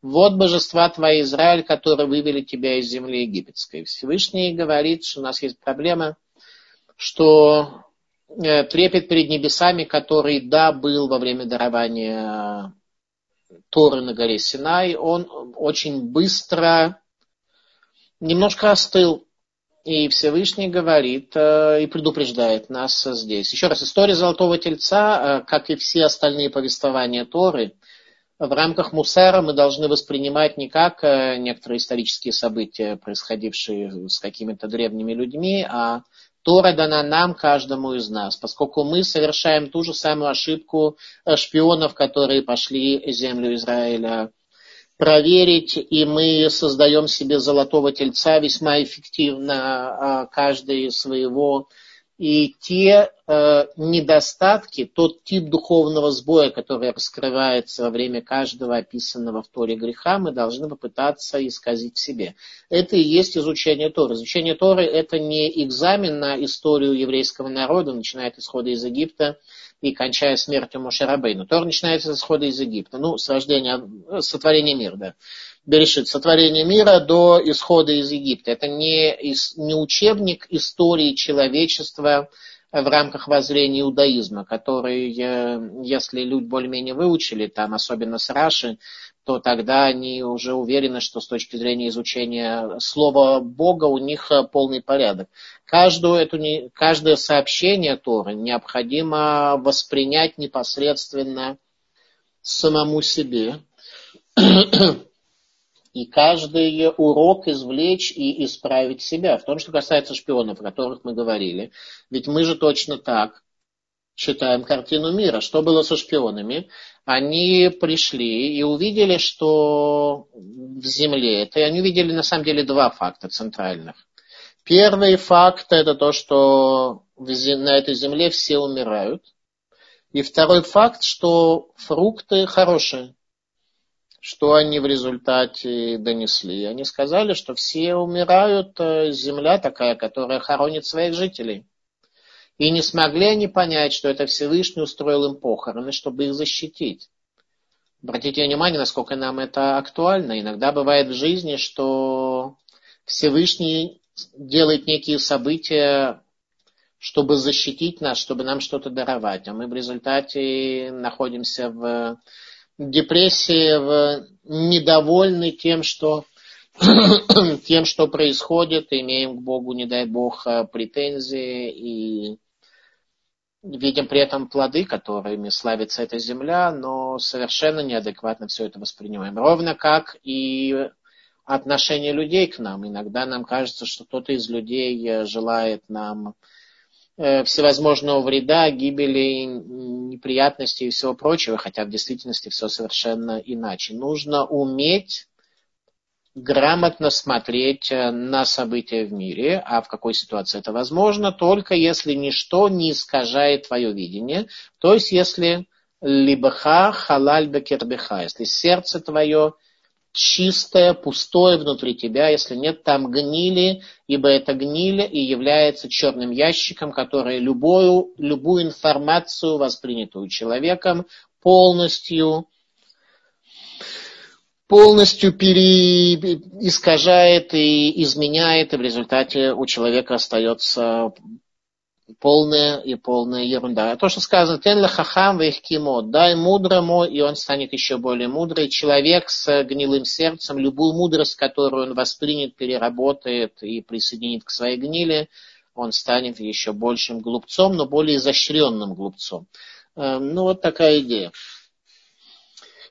вот божества твои, Израиль, которые вывели тебя из земли египетской. Всевышний говорит, что у нас есть проблема – что э, трепет перед небесами, который, да, был во время дарования Торы на горе Синай, он очень быстро немножко остыл. И Всевышний говорит э, и предупреждает нас здесь. Еще раз, история Золотого Тельца, э, как и все остальные повествования Торы, в рамках Мусара мы должны воспринимать не как некоторые исторические события, происходившие с какими-то древними людьми, а Тора дана нам, каждому из нас, поскольку мы совершаем ту же самую ошибку э, шпионов, которые пошли землю Израиля проверить, и мы создаем себе золотого тельца весьма эффективно, а, каждый своего и те э, недостатки, тот тип духовного сбоя, который раскрывается во время каждого описанного в Торе греха, мы должны попытаться исказить в себе. Это и есть изучение Торы. Изучение Торы – это не экзамен на историю еврейского народа, начиная от исхода из Египта и кончая смертью Мошерабейна. Тор начинается с исхода из Египта, ну, с рождения, сотворения мира, да. Берешит, сотворение мира до исхода из Египта. Это не, не учебник истории человечества в рамках воззрения иудаизма, который, э, если люди более-менее выучили, там, особенно с Раши, то тогда они уже уверены, что с точки зрения изучения слова Бога у них э, полный порядок. Каждую эту, каждое сообщение Торы необходимо воспринять непосредственно самому себе и каждый урок извлечь и исправить себя. В том, что касается шпионов, о которых мы говорили. Ведь мы же точно так читаем картину мира. Что было со шпионами? Они пришли и увидели, что в земле, это они увидели на самом деле два факта центральных. Первый факт это то, что на этой земле все умирают. И второй факт, что фрукты хорошие что они в результате донесли? Они сказали, что все умирают, э, земля такая, которая хоронит своих жителей. И не смогли они понять, что это Всевышний устроил им похороны, чтобы их защитить. Обратите внимание, насколько нам это актуально. Иногда бывает в жизни, что Всевышний делает некие события, чтобы защитить нас, чтобы нам что-то даровать. А мы в результате находимся в депрессии, недовольны тем, что [clears throat] тем, что происходит, имеем к Богу, не дай Бог, претензии и видим при этом плоды, которыми славится эта земля, но совершенно неадекватно все это воспринимаем. Ровно как и отношение людей к нам. Иногда нам кажется, что кто-то из людей э, желает нам э, всевозможного вреда, гибели, неприятностей и всего прочего, хотя в действительности все совершенно иначе. Нужно уметь грамотно смотреть э, на события в мире, а в какой ситуации это возможно, только если ничто не искажает твое видение, то есть если либаха халаль бекербеха, если сердце твое чистое, пустое внутри тебя, если нет там гнили, ибо это гниль и является черным ящиком, который любую, любую информацию, воспринятую человеком, полностью полностью пере... искажает и изменяет, и в результате у человека остается полная и полная ерунда. А то, что сказано, тен хахам кимо, дай мудрому, и он станет еще более мудрый. Человек с гнилым сердцем, любую мудрость, которую он воспринят, переработает и присоединит к своей гнили, он станет еще большим глупцом, но более изощренным глупцом. Эм, ну, вот такая идея.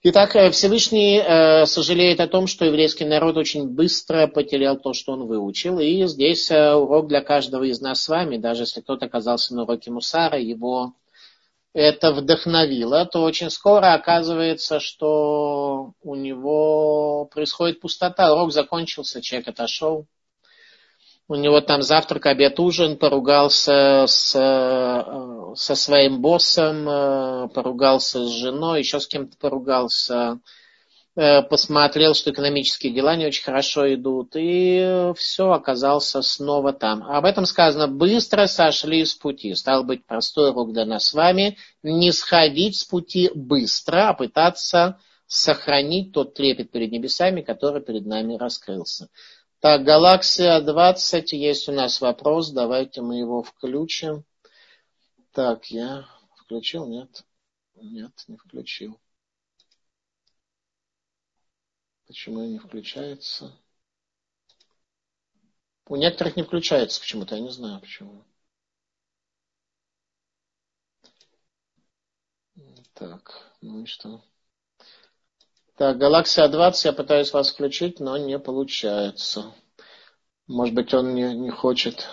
Итак, э, Всевышний э, сожалеет о том, что еврейский народ очень быстро потерял то, что он выучил. И здесь э, урок для каждого из нас с вами. Даже если кто-то оказался на уроке Мусара, его это вдохновило, то очень скоро оказывается, что у него происходит пустота. Урок закончился, человек отошел, у него там завтрак, обед, ужин, поругался с, э, со своим боссом, э, поругался с женой, еще с кем-то поругался, э, посмотрел, что экономические дела не очень хорошо идут, и все, оказался снова там. Об этом сказано, быстро сошли с пути. Стал быть, простой урок для нас с вами, не сходить с пути быстро, а пытаться сохранить тот трепет перед небесами, который перед нами раскрылся. Так, галаксия 20, есть у нас вопрос, давайте мы его включим. Так, я включил, нет? Нет, не включил. Почему не включается? У некоторых не включается почему-то, я не знаю почему. Так, ну и что? Так, Галаксия 20, я пытаюсь вас включить, но не получается. Может быть, он не, не хочет.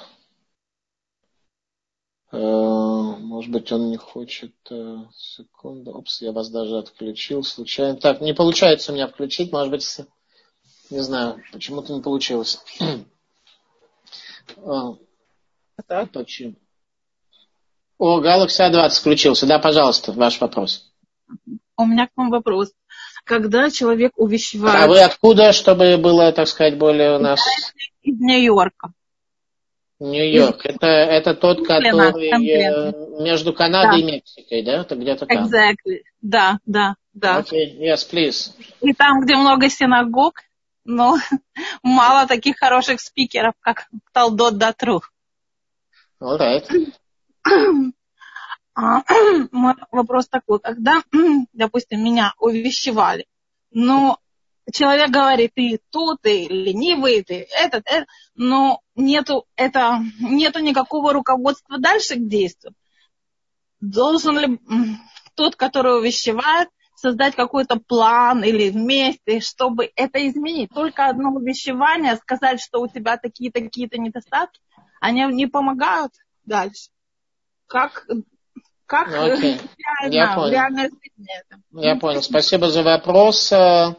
Э, может быть, он не хочет. Э, секунду. Опс, я вас даже отключил случайно. Так, не получается у меня включить. Может быть, не знаю, почему-то не получилось. [clears throat] Так, почему? О, Galaxy A20 включился. Да, пожалуйста, ваш вопрос. У меня к вам вопрос когда человек увещевает... А вы откуда, чтобы было, так сказать, более у нас... Из Нью-Йорка. Нью-Йорк. Это, это тот, который конкретно. между Канадой да. и Мексикой, да? Это где-то там. Exactly. Да, да, да. Okay. Yes, please. И там, где много синагог, но [laughs] мало таких хороших спикеров, как Талдот Датру. All right. [clears throat] А, [clears throat] мой вопрос такой, когда, [clears throat] допустим, меня увещевали, но человек говорит, ты тут, ты ленивый, ты этот, этот, но нету, это, нету никакого руководства дальше к действию. Должен ли тот, который увещевает, создать какой-то план или вместе, чтобы это изменить. Только одно увещевание, сказать, что у тебя такие-такие-то недостатки, они не помогают дальше. Как как ну, Окей. [laughs] реально, Я понял. реальной жизни это. Я понял. Спасибо за вопрос. Э,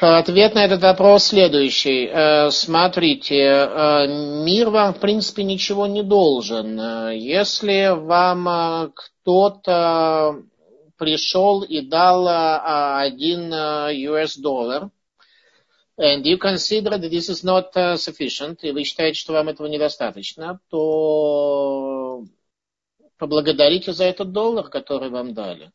ответ на этот вопрос следующий. Э, смотрите, э, мир вам, в принципе, ничего не должен. Если вам кто-то пришел и дал один US доллар, and you consider that this is not sufficient, и вы считаете, что вам этого недостаточно, то поблагодарите за этот доллар, который вам дали.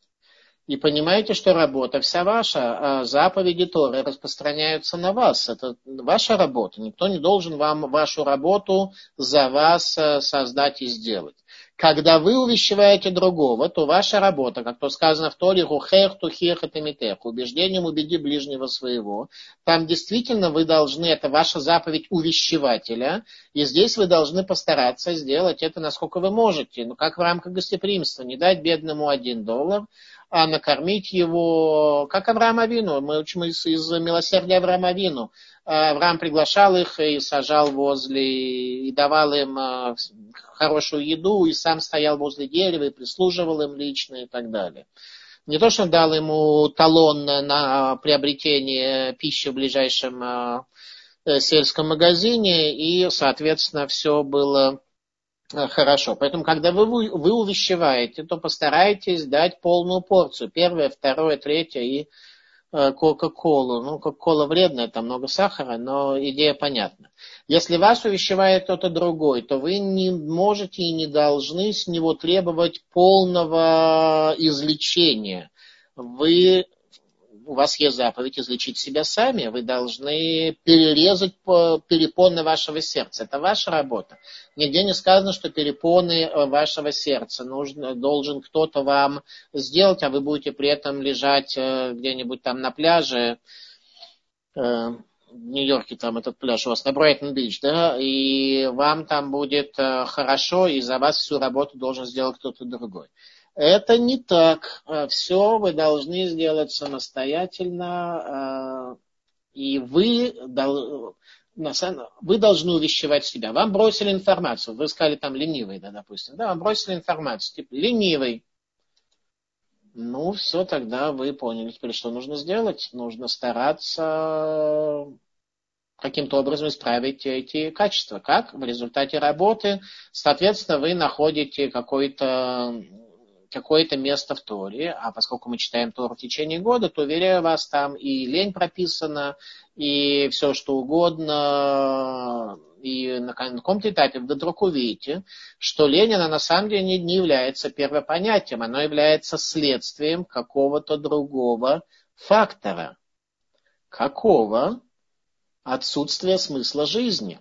И понимаете, что работа вся ваша, а заповеди Торы распространяются на вас. Это ваша работа. Никто не должен вам вашу работу за вас э, создать и сделать. Когда вы увещеваете другого, то ваша работа, как то сказано в Торе, хухех, тухех, это митех, убеждением убеди ближнего своего. Там действительно вы должны, это ваша заповедь увещевателя, и здесь вы должны постараться сделать это, насколько вы можете. Ну, как в рамках гостеприимства, не дать бедному один доллар, а накормить его, как Авраам Авину. Мы учим из, из милосердия Авраама Авину. Авраам приглашал их и сажал возле, и давал им э, хорошую еду, и сам стоял возле дерева и прислуживал им лично и так далее. Не то, что он дал ему талон на приобретение пищи в ближайшем э, э, сельском магазине, и, соответственно, все было хорошо. Поэтому, когда вы, вы увещеваете, то постарайтесь дать полную порцию. Первое, второе, третье и Э, Кока-Колу. Ну, Кока-Кола вредная, там много сахара, но идея понятна. Если вас увещевает кто-то другой, то вы не можете и не должны с него требовать полного излечения. Вы у вас есть заповедь излечить себя сами, вы должны перерезать перепоны вашего сердца. Это ваша работа. Нигде не сказано, что перепоны э, вашего сердца нужно, должен кто-то вам сделать, а вы будете при этом лежать э, где-нибудь там на пляже, э, в Нью-Йорке там этот пляж у вас на Брайтон-Бич, да, и вам там будет хорошо, и за вас всю работу должен сделать кто-то другой. Это не так. А, Все вы должны сделать самостоятельно, а, и вы, вы должны увещевать себя. Вам бросили информацию, вы сказали там ленивый, да, допустим, да, вам бросили информацию, типа ленивый. Ну, все, тогда вы поняли теперь, что нужно сделать. Нужно стараться каким-то образом исправить эти качества. Как? В результате работы, соответственно, вы находите какой-то какое-то место в Торе, а поскольку мы читаем Тору в течение года, то, уверяю вас, там и лень прописана, и все что угодно, и на каком-то этапе вы вдруг увидите, что лень, она на самом деле не, не является первопонятием, она является следствием какого-то другого фактора. Какого? Отсутствия смысла жизни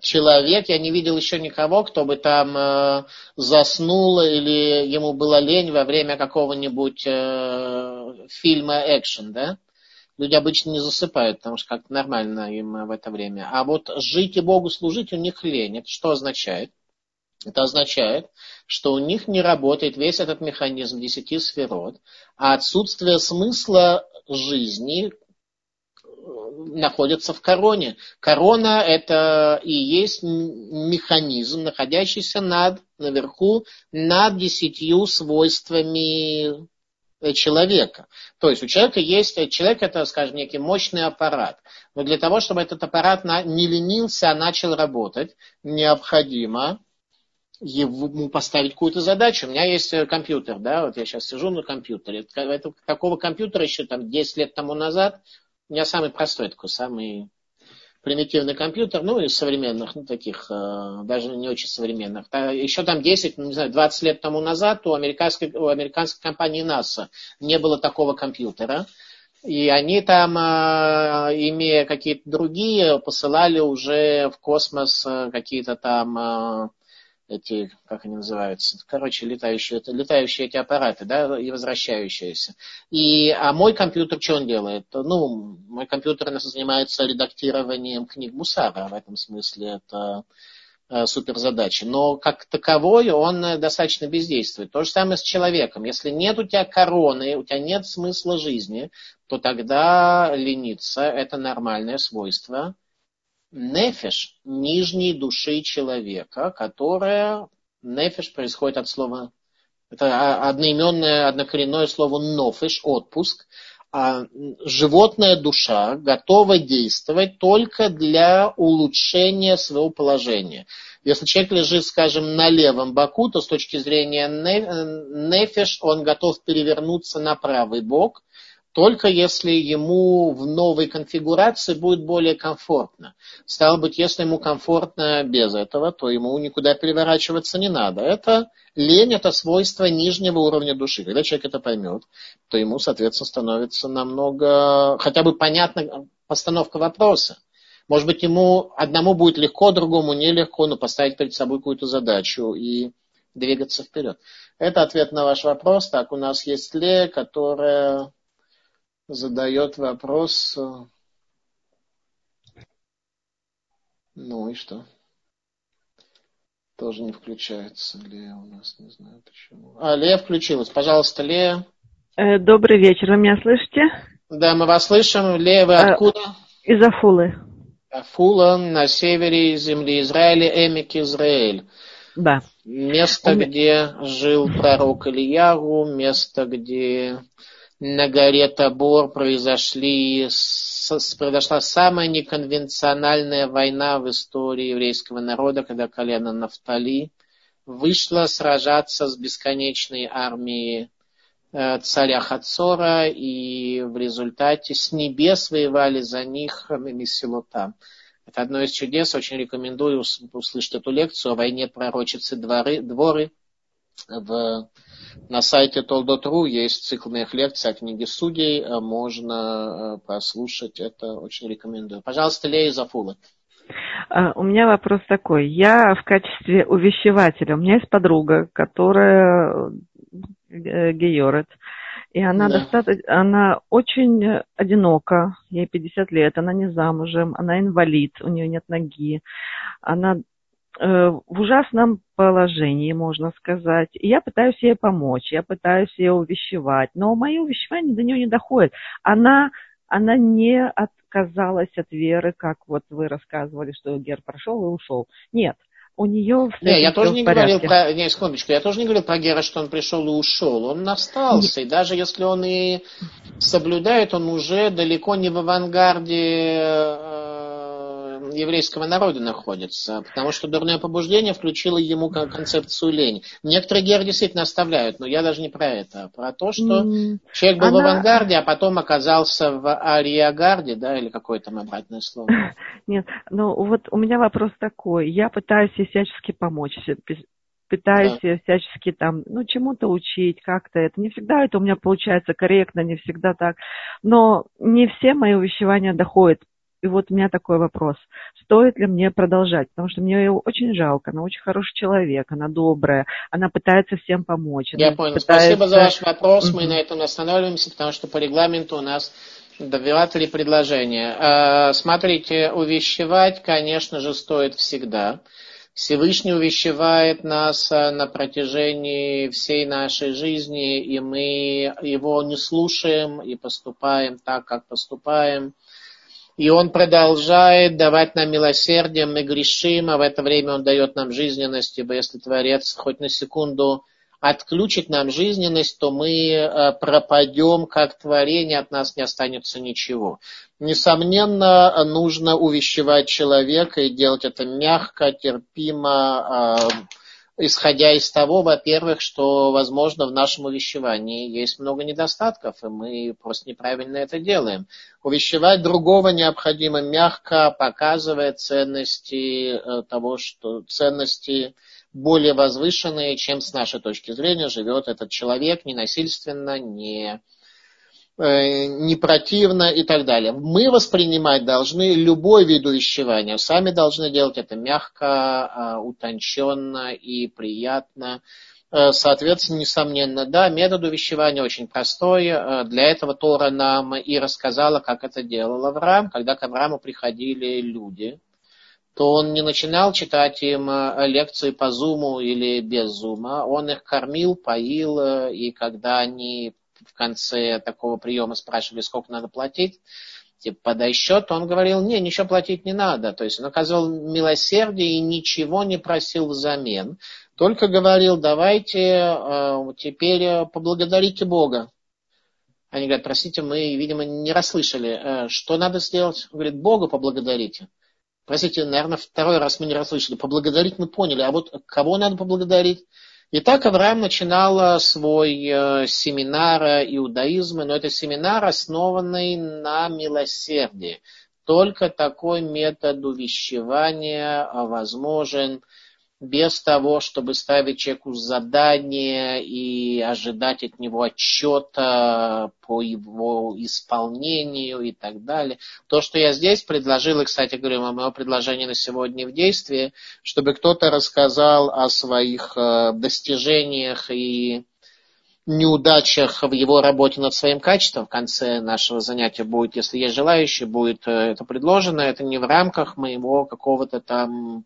человек, я не видел еще никого, кто бы там э, заснул или ему было лень во время какого-нибудь э, фильма экшен, да? Люди обычно не засыпают, потому что как-то нормально им в это время. А вот жить и Богу служить у них лень. Это что означает? Это означает, что у них не работает весь этот механизм десяти сферот, а отсутствие смысла жизни, находятся в короне. Корона это и есть механизм, находящийся над, наверху, над десятью свойствами человека. То есть у человека есть, человек это, скажем, некий мощный аппарат. Но для того, чтобы этот аппарат не ленился, а начал работать, необходимо ему поставить какую-то задачу. У меня есть компьютер, да, вот я сейчас сижу на компьютере. Такого компьютера еще там 10 лет тому назад у меня самый простой такой, самый примитивный компьютер, ну, из современных, ну, таких, э, даже не очень современных. Еще там 10, ну, не знаю, 20 лет тому назад у американской, у американской компании NASA не было такого компьютера. И они там, э, имея какие-то другие, посылали уже в космос э, какие-то там эти, как они называются, короче, летающие, летающие эти аппараты, да, и возвращающиеся. И, а мой компьютер что он делает? Ну, мой компьютер занимается редактированием книг Мусара, в этом смысле это э, суперзадача. Но как таковой он э, достаточно бездействует. То же самое с человеком. Если нет у тебя короны, у тебя нет смысла жизни, то тогда лениться – это нормальное свойство нефеш, нижней души человека, которая, нефеш происходит от слова, это одноименное, однокоренное слово нофеш, отпуск, а животная душа готова действовать только для улучшения своего положения. Если человек лежит, скажем, на левом боку, то с точки зрения нефеш он готов перевернуться на правый бок, только если ему в новой конфигурации будет более комфортно. Стало быть, если ему комфортно без этого, то ему никуда переворачиваться не надо. Это лень, это свойство нижнего уровня души. Когда человек это поймет, то ему, соответственно, становится намного, хотя бы понятна постановка вопроса. Может быть, ему одному будет легко, другому нелегко, но поставить перед собой какую-то задачу и двигаться вперед. Это ответ на ваш вопрос. Так, у нас есть Лея, которая задает вопрос. Ну и что? Тоже не включается. Лея у нас, не знаю почему. А, Лея включилась. Пожалуйста, Лея. Э, добрый вечер. Вы меня слышите? Да, мы вас слышим. Лея, вы э, откуда? Из Афулы. Афула на севере земли Израиля, Эмик Израиль. Да. Место, У... где жил пророк Ильягу, место, где на горе Табор произошли, произошла самая неконвенциональная война в истории еврейского народа, когда колено Нафтали вышло сражаться с бесконечной армией э, царя Хацора, и в результате с небес воевали за них Месилота. Это одно из чудес. Очень рекомендую услышать эту лекцию о войне пророчицы дворы, дворы. В, на сайте Толдот.ру есть цикл моих лекций о книге судей. Можно э, послушать это. Очень рекомендую. Пожалуйста, Лея Зафула. У меня вопрос такой. Я в качестве увещевателя, у меня есть подруга, которая э, георет, и она да. достаточно, она очень одинока, ей 50 лет, она не замужем, она инвалид, у нее нет ноги, она э, в ужасном положении, можно сказать. И я пытаюсь ей помочь, я пытаюсь ее увещевать, но мои увещевания до нее не доходят. Она, она не отказалась от веры, как вот вы рассказывали, что Гер прошел и ушел. Нет, у нее Не, я тоже не говорил про, не, секундочку, я тоже не говорил про Гера, что он пришел и ушел. Он остался, и даже если он и соблюдает, он уже далеко не в авангарде э, еврейского народа находится, потому что дурное побуждение включило ему концепцию лень. Некоторые геры действительно оставляют, но я даже не про это, а про то, что mm. человек был Она... в авангарде, а потом оказался в ариагарде, да, или какое там обратное слово. [laughs] Нет, ну вот у меня вопрос такой. Я пытаюсь ей всячески помочь, пытаюсь да. всячески там, ну, чему-то учить, как-то это. Не всегда это у меня получается корректно, не всегда так. Но не все мои увещевания доходят и вот у меня такой вопрос. Стоит ли мне продолжать? Потому что мне ее очень жалко. Она очень хороший человек, она добрая, она пытается всем помочь. Я понял. Пытается... Спасибо за ваш вопрос. Мы на этом останавливаемся, потому что по регламенту у нас два три предложения. А, смотрите, увещевать, конечно же, стоит всегда. Всевышний увещевает нас а, на протяжении всей нашей жизни, и мы его не слушаем и поступаем так, как поступаем. И Он продолжает давать нам милосердие, мы грешим, а в это время Он дает нам жизненность, ибо если Творец хоть на секунду отключит нам жизненность, то мы э, пропадем как творение, от нас не останется ничего. Несомненно, нужно увещевать человека и делать это мягко, терпимо, э, исходя из того, во-первых, что, возможно, в нашем увещевании есть много недостатков, и мы просто неправильно это делаем. Увещевать другого необходимо мягко, показывая ценности э, того, что ценности более возвышенные, чем с нашей точки зрения живет этот человек, ненасильственно, не Э, не противно и так далее. Мы воспринимать должны любой вид увещевания. Сами должны делать это мягко, а, утонченно и приятно. Э, соответственно, несомненно, да, метод увещевания очень простой. Э, для этого Тора нам и рассказала, как это делал Авраам. Когда к Аврааму приходили люди, то он не начинал читать им лекции по зуму или без зума. Он их кормил, поил, и когда они в конце такого приема спрашивали, сколько надо платить, типа, подай счет, он говорил, не, ничего платить не надо. То есть он оказывал милосердие и ничего не просил взамен. Только говорил, давайте э, теперь поблагодарите Бога. Они говорят, простите, мы, видимо, не расслышали. Э, что надо сделать? Он говорит, Бога поблагодарите. Простите, наверное, второй раз мы не расслышали. Поблагодарить мы поняли. А вот кого надо поблагодарить? Итак, Авраам начинал свой э, семинар иудаизма, но это семинар, основанный на милосердии. Только такой метод увещевания возможен без того, чтобы ставить человеку задание и ожидать от него отчета по его исполнению и так далее. То, что я здесь предложил, и, кстати говоря, мое предложение на сегодня в действии, чтобы кто-то рассказал о своих э, достижениях и неудачах в его работе над своим качеством. В конце нашего занятия будет, если есть желающие, будет э, это предложено. Это не в рамках моего какого-то там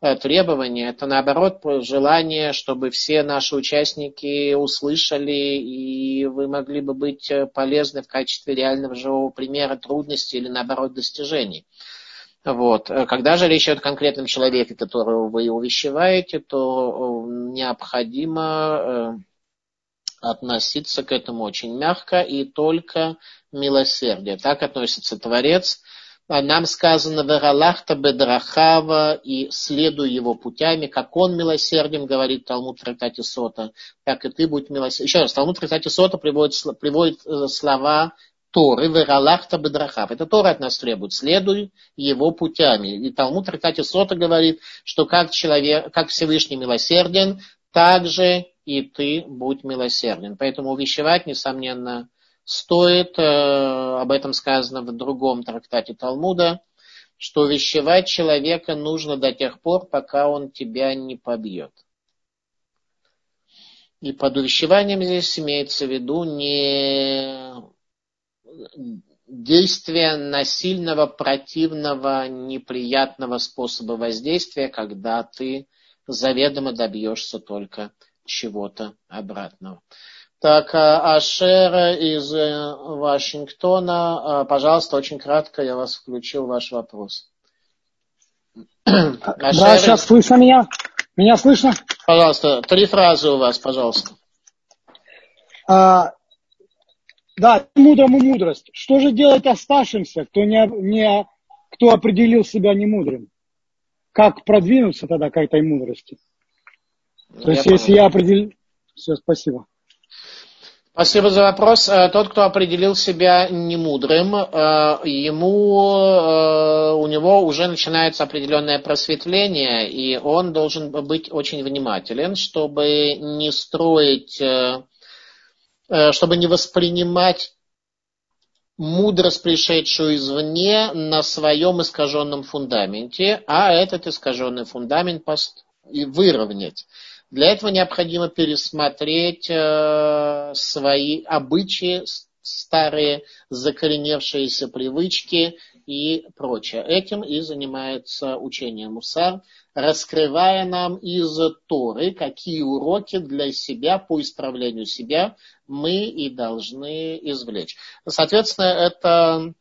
требование, это наоборот желание, чтобы все наши участники услышали, и вы могли бы быть э, полезны в качестве реального живого примера трудностей или наоборот достижений. Вот. Э, когда же речь идет о конкретном человеке, которого вы увещеваете, то необходимо относиться к этому очень мягко и только милосердие. Так относится Творец а нам сказано «Вералахта бедрахава» и «следуй его путями», как он милосерден, говорит Талмуд Трактате Сота, так и ты будь милосерден. Еще раз, Талмуд Трактате Сота приводит, приводит э, слова Торы, «Вералахта бедрахав». Это Тора от нас требует, следуй его путями. И Талмуд Трактате Сота говорит, что как, человек, как Всевышний милосерден, так же и ты будь милосерден. Поэтому увещевать, несомненно, стоит, э, об этом сказано в другом трактате Талмуда, что увещевать человека нужно до тех пор, пока он тебя не побьет. И под увещеванием здесь имеется в виду не действие насильного, противного, неприятного способа воздействия, когда ты заведомо добьешься только чего-то обратного. Так, а, Ашер из э, Вашингтона, а, пожалуйста, очень кратко, я вас включил, ваш вопрос. Ашер... Да, сейчас слышно меня? Меня слышно? Пожалуйста, три фразы у вас, пожалуйста. А, да, мудрому мудрость. Что же делать оставшимся, кто, не, не, кто определил себя немудрым? Как продвинуться тогда к этой мудрости? То я есть, понял. если я определил... Все, спасибо. Спасибо за вопрос. Э, тот, кто определил себя немудрым, э, ему, э, у него уже начинается определенное просветление, и он должен быть очень внимателен, чтобы не строить, чтобы не воспринимать мудрость, пришедшую извне, на своем искаженном фундаменте, а этот искаженный фундамент выровнять. Для этого необходимо пересмотреть э, свои обычаи, старые закореневшиеся привычки и прочее. Этим и занимается учение Мусар, раскрывая нам из Торы, какие уроки для себя по исправлению себя мы и должны извлечь. Соответственно, это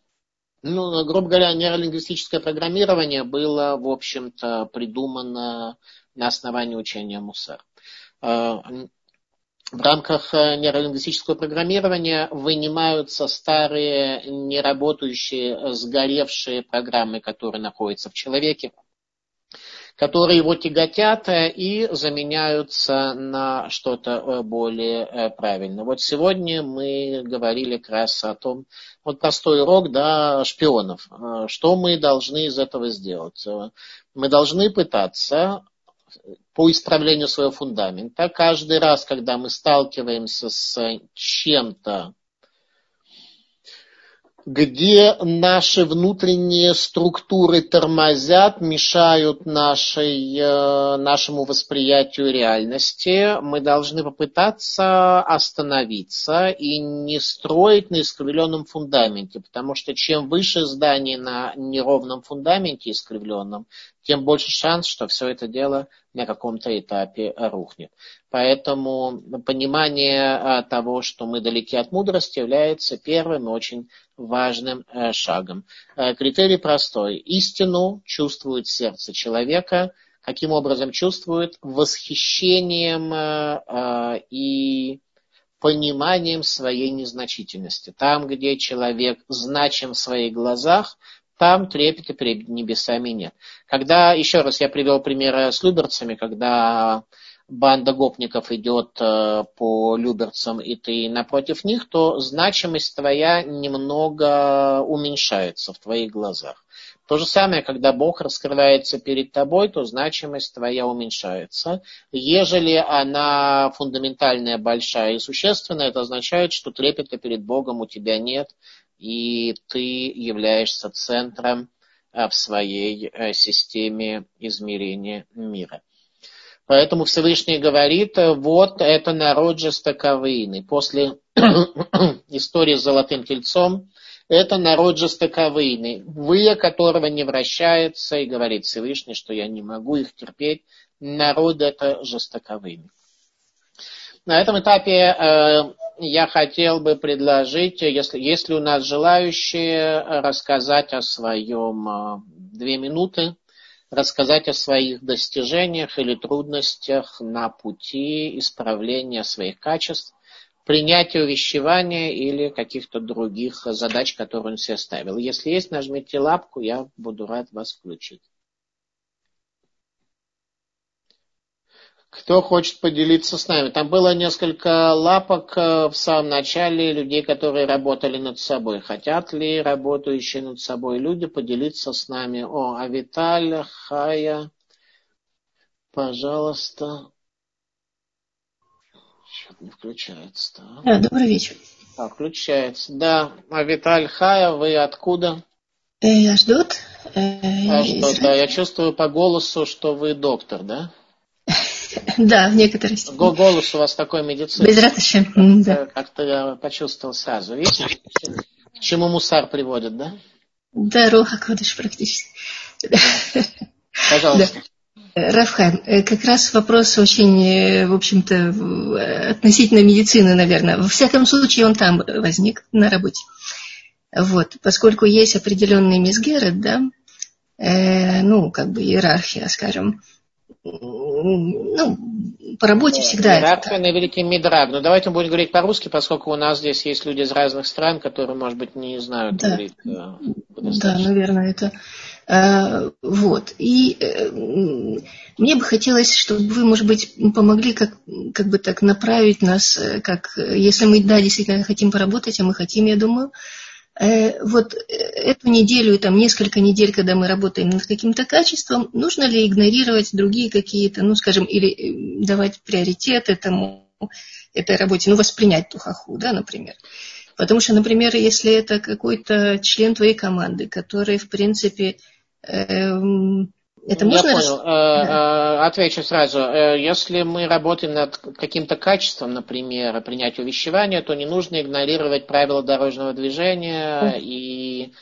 ну, грубо говоря, нейролингвистическое программирование было, в общем-то, придумано на основании учения Мусар. Э, в рамках э, нейролингвистического программирования вынимаются старые, неработающие, сгоревшие программы, которые находятся в человеке, которые его тяготят э, и заменяются на что-то более правильное. Вот сегодня мы говорили как раз о том, вот простой урок да, шпионов. Что мы должны из этого сделать? Мы должны пытаться по исправлению своего фундамента. Каждый раз, когда мы сталкиваемся с чем-то, где наши внутренние структуры тормозят, мешают нашей, э, нашему восприятию реальности, мы должны попытаться остановиться и не строить на искривленном фундаменте, потому что чем выше здание на неровном фундаменте искривленном, тем больше шанс, что все это дело на каком-то этапе рухнет. Поэтому понимание а, того, что мы далеки от мудрости, является первым очень важным э, шагом. Э, критерий простой. Истину чувствует сердце человека. Каким образом чувствует? Восхищением э, и пониманием своей незначительности. Там, где человек значим в своих глазах, там трепета перед небесами нет. Когда, еще раз, я привел примеры с люберцами, когда банда гопников идет э, по Люберцам, и ты напротив них, то значимость твоя немного уменьшается в твоих глазах. То же самое, когда Бог раскрывается перед тобой, то значимость твоя уменьшается. Ежели она фундаментальная, большая и существенная, это означает, что трепета перед Богом у тебя нет, и ты являешься центром э, в своей э, системе измерения мира. Поэтому Всевышний говорит, вот это народ жестоковыйный. После [clears throat] истории с золотым тельцом, это народ жестоковыйный, вы, которого не вращается, и говорит Всевышний, что я не могу их терпеть, народ это жестоковыйный. На этом этапе э, я хотел бы предложить, если, если у нас желающие рассказать о своем э, две минуты, рассказать о своих достижениях или трудностях на пути исправления своих качеств, принятия увещевания или каких-то других задач, которые он себе ставил. Если есть, нажмите лапку, я буду рад вас включить. Кто хочет поделиться с нами? Там было несколько лапок э, в самом начале людей, которые работали над собой. Хотят ли работающие над собой люди поделиться с нами? О, Авиталь, Хая, пожалуйста. Что-то не включается. Да. Да, добрый вечер. А, включается. Да, Авиталь Хая, вы откуда? Э, Аждот. Э, Аждот, да. Я чувствую по голосу, что вы доктор, да? [clears throat] Да, в некоторой степени. Голос у вас такой медицинский. Без радости, да. Как-то я почувствовал сразу. Видите, к чему мусар приводит, да? Да, Роха Кодыш практически. Пожалуйста. Да. Рафхайм, э, как раз вопрос очень, э, в общем-то, относительно медицины, наверное. Во всяком случае, он там возник на работе. Вот, поскольку есть определенный мизгерет, да, э, ну, как бы иерархия, скажем, ну, по работе всегда Иерархия на великий Мидраг. Но давайте будем говорить по-русски, поскольку у нас здесь есть люди из разных стран, которые, может быть, не знают да. иврит. Э, да, наверное, это... Э, вот. И э, мне бы хотелось, чтобы вы, может быть, помогли как, как бы так направить нас, как если мы, да, действительно хотим поработать, а мы хотим, я думаю, вот э, эту неделю и там несколько недель, когда мы работаем над каким-то качеством, нужно ли игнорировать другие какие-то, ну, скажем, или э, давать приоритет этому, этой работе, ну, воспринять ту хаху, да, например. Потому что, например, если это какой-то член твоей команды, который, в принципе, эм, это можно... Я понял. Да. Отвечу сразу. Если мы работаем над каким-то качеством, например, принятия увещевания, то не нужно игнорировать правила дорожного движения и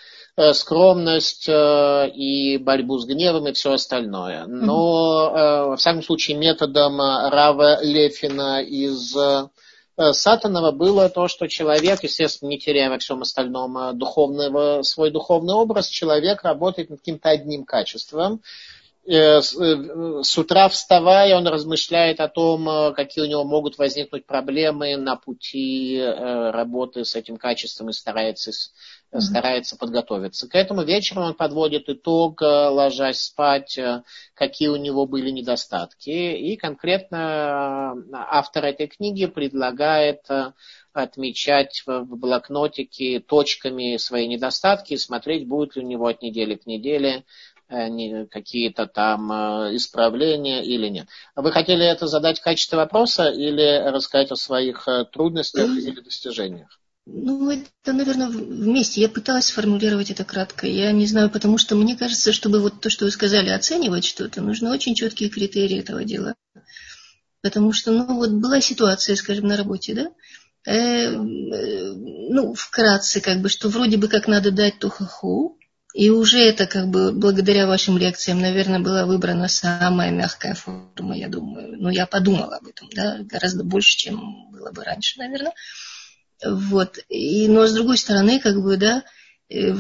скромность и борьбу с гневом и все остальное. Но, в всяком случае, методом Рава Лефина из Сатанова было то, что человек, естественно, не теряя во всем остальном духовного, свой духовный образ, человек работает над каким-то одним качеством, Э, э, с утра вставая, он размышляет о том, э, какие у него могут возникнуть проблемы на пути работы с этим качеством и старается, mm-hmm. старается подготовиться. К этому вечером он подводит итог, ложась спать, какие у него были недостатки. И конкретно автор этой книги предлагает отмечать в блокнотике точками свои недостатки и смотреть, будет ли у него от недели к неделе Э, какие-то там э, исправления или нет. Вы хотели это задать в качестве вопроса или рассказать о своих э, трудностях или достижениях? Ну, это, наверное, вместе. Я пыталась сформулировать это кратко. Я не знаю, потому что мне кажется, чтобы вот то, что вы сказали, оценивать что-то, нужны очень четкие критерии этого дела. Потому что, ну, вот была ситуация, скажем, на работе, да? Э, э, ну, вкратце, как бы, что вроде бы как надо дать тухаху, и уже это как бы благодаря вашим лекциям, наверное, была выбрана самая мягкая форма, я думаю. Но я подумала об этом, да, гораздо больше, чем было бы раньше, наверное. Вот. И, но с другой стороны, как бы, да, э,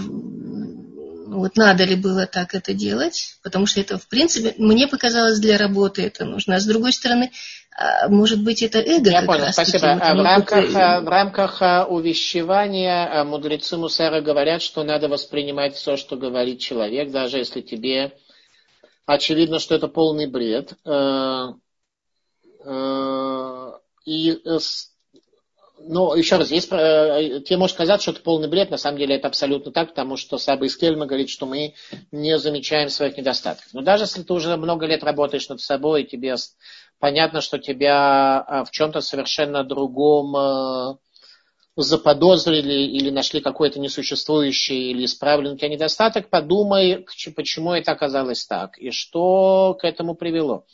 вот надо ли было так это делать, потому что это, в принципе, мне показалось для работы это нужно. А с другой стороны, а, может быть, это эго. Я понял, спасибо. Вот, в, рамках, в рамках а, увещевания а, мудрецы Мусара говорят, что надо воспринимать все, что говорит человек, даже если тебе очевидно, что это полный бред. Э, и но еще раз, есть, э, тебе может казаться, что это полный бред, на самом деле это абсолютно так, потому что Саба Искельма говорит, что мы не замечаем своих недостатков. Но даже если ты уже много лет работаешь над собой, и тебе понятно, что тебя а, в чем-то совершенно другом э, заподозрили или нашли какой-то несуществующий или исправленный у тебя недостаток, подумай, почему это оказалось так и что к этому привело.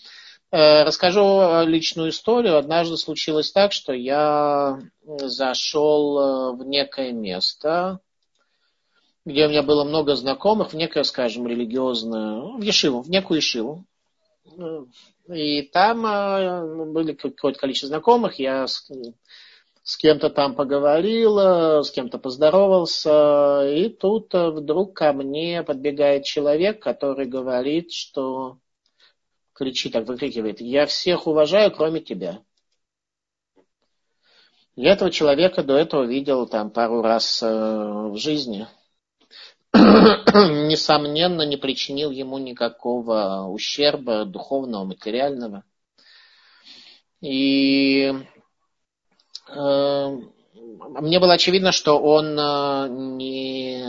Э, расскажу э, личную историю. Однажды случилось так, что я зашел э, в некое место, где у меня было много знакомых, в некое, скажем, религиозное, в Ешиву, в некую Ешиву. И там были какое-то количество знакомых, я с, с кем-то там поговорил, с кем-то поздоровался, и тут вдруг ко мне подбегает человек, который говорит, что кричит, так выкрикивает, я всех уважаю, кроме тебя. Я этого человека до этого видел там пару раз э, в жизни. [clears throat] Несомненно, не причинил ему никакого ущерба духовного, материального. И э, мне было очевидно, что он э, не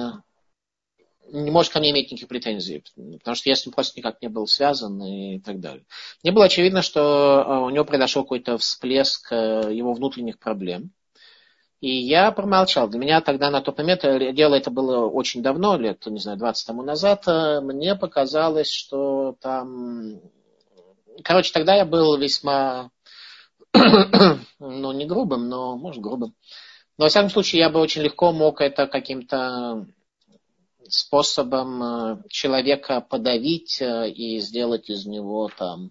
не может ко мне иметь никаких претензий, потому что я с ним просто никак не был связан и так далее. Мне было очевидно, что а, у него произошел какой-то всплеск э, его внутренних проблем. И я промолчал. Для меня тогда на тот момент, э, дело это было очень давно, лет, не знаю, 20 тому назад, э, мне показалось, что там... Короче, тогда я был весьма, [coughs] ну, не грубым, но, может, грубым. Но, во всяком случае, я бы очень легко мог это каким-то способом э, человека подавить э, и сделать из него там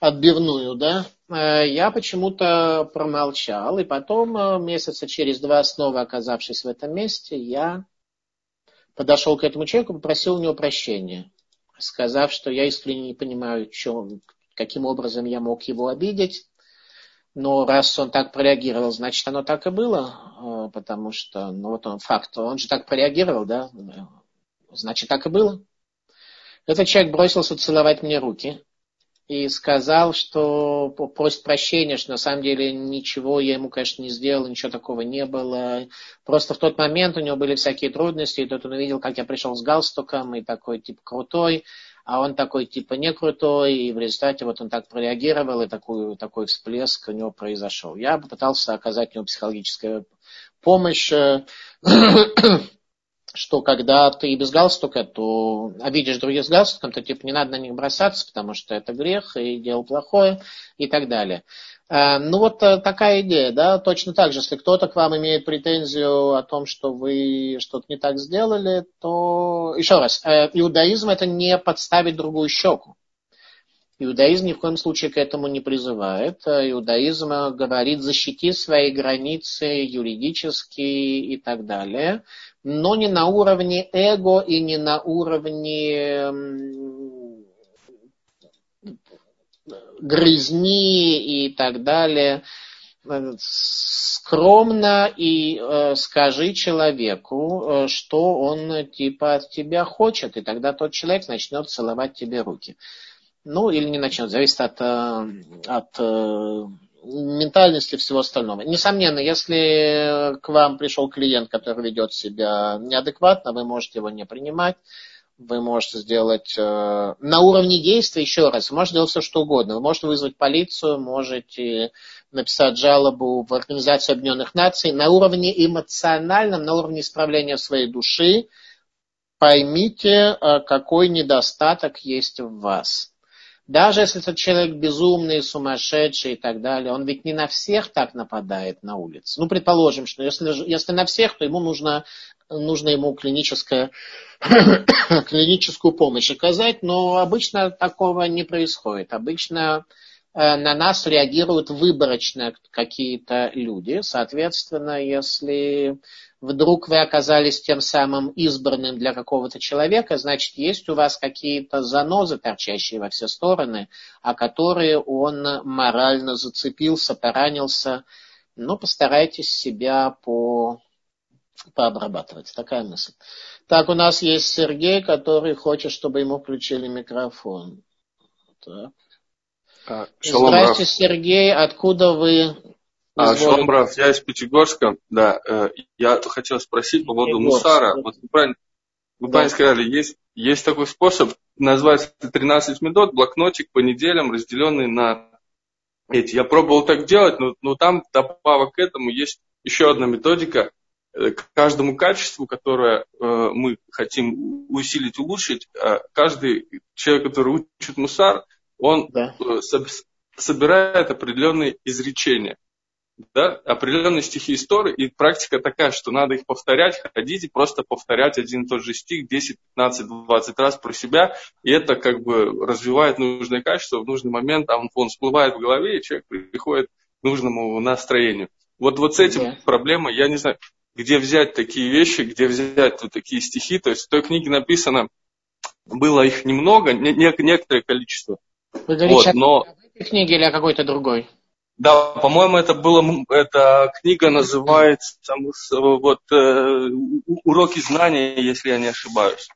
отбивную, да, э, я почему-то промолчал, и потом месяца через два, снова оказавшись в этом месте, я подошел к этому человеку, попросил у него прощения, сказав, что я искренне не понимаю, чем, каким образом я мог его обидеть, но раз он так прореагировал, значит, оно так и было, э, потому что, ну вот он факт, он же так прореагировал, да, значит, так и было. Этот человек бросился целовать мне руки и сказал, что просит прощения, что на самом деле ничего я ему, конечно, не сделал, ничего такого не было. Просто в тот момент у него были всякие трудности, и тут он увидел, как я пришел с галстуком, и такой, типа, крутой, а он такой типа не крутой, и в результате вот он так прореагировал, и такой, такой всплеск у него произошел. Я попытался оказать ему психологическую помощь, э, [coughs] что когда ты без галстука, то обидишь других с галстуком, то типа не надо на них бросаться, потому что это грех и дело плохое и так далее. Э, ну вот э, такая идея, да, точно так же, если кто-то к вам имеет претензию о том, что вы что-то не так сделали, то, еще раз, э, иудаизм это не подставить другую щеку. Иудаизм ни в коем случае к этому не призывает. Иудаизм говорит, защити свои границы юридически и так далее, но не на уровне эго и не на уровне грызни и так далее. Скромно и э, скажи человеку, э, что он типа от тебя хочет, и тогда тот человек начнет целовать тебе руки. Ну, или не начнет, зависит от, э, от э, ментальности всего остального. Несомненно, если к вам пришел клиент, который ведет себя неадекватно, вы можете его не принимать вы можете сделать э, на уровне действия, еще раз, вы можете делать все, что угодно. Вы можете вызвать полицию, можете написать жалобу в Организацию Объединенных Наций. На уровне эмоциональном, на уровне исправления своей души поймите, э, какой недостаток есть в вас. Даже если этот человек безумный, сумасшедший и так далее, он ведь не на всех так нападает на улице. Ну, предположим, что если, если на всех, то ему нужно, нужно ему клиническое, [coughs] клиническую помощь оказать, но обычно такого не происходит. Обычно на нас реагируют выборочно какие-то люди. Соответственно, если вдруг вы оказались тем самым избранным для какого-то человека, значит, есть у вас какие-то занозы, торчащие во все стороны, о которые он морально зацепился, поранился. Ну, постарайтесь себя по, пообрабатывать. Такая мысль. Так, у нас есть Сергей, который хочет, чтобы ему включили микрофон. Так. А, шалом, Здравствуйте, Раф. Сергей. Откуда вы? А, шалом, Раф. Я из Пятигорска. Да, э, я хотел спросить по поводу мусара. Вот вы правильно, вы правильно сказали, есть, есть такой способ, называется 13 медот, блокнотик по неделям, разделенный на эти. Я пробовал так делать, но, но там добавок к этому есть еще одна методика. Э, к каждому качеству, которое э, мы хотим усилить, улучшить, э, каждый человек, который учит мусар, он да. собирает определенные изречения да, определенные стихи истории, и практика такая, что надо их повторять, ходить и просто повторять один и тот же стих 10, 15, 20 раз про себя, и это как бы развивает нужное качество в нужный момент, он, он всплывает в голове, и человек приходит к нужному настроению. Вот, вот с этим yeah. проблема, я не знаю, где взять такие вещи, где взять вот такие стихи, то есть в той книге написано, было их немного, не, не, некоторое количество. Вы говорите вот, но... о этой книге или о какой-то другой? Да, по-моему, это было, эта книга называется вот э, уроки знания, если я не ошибаюсь.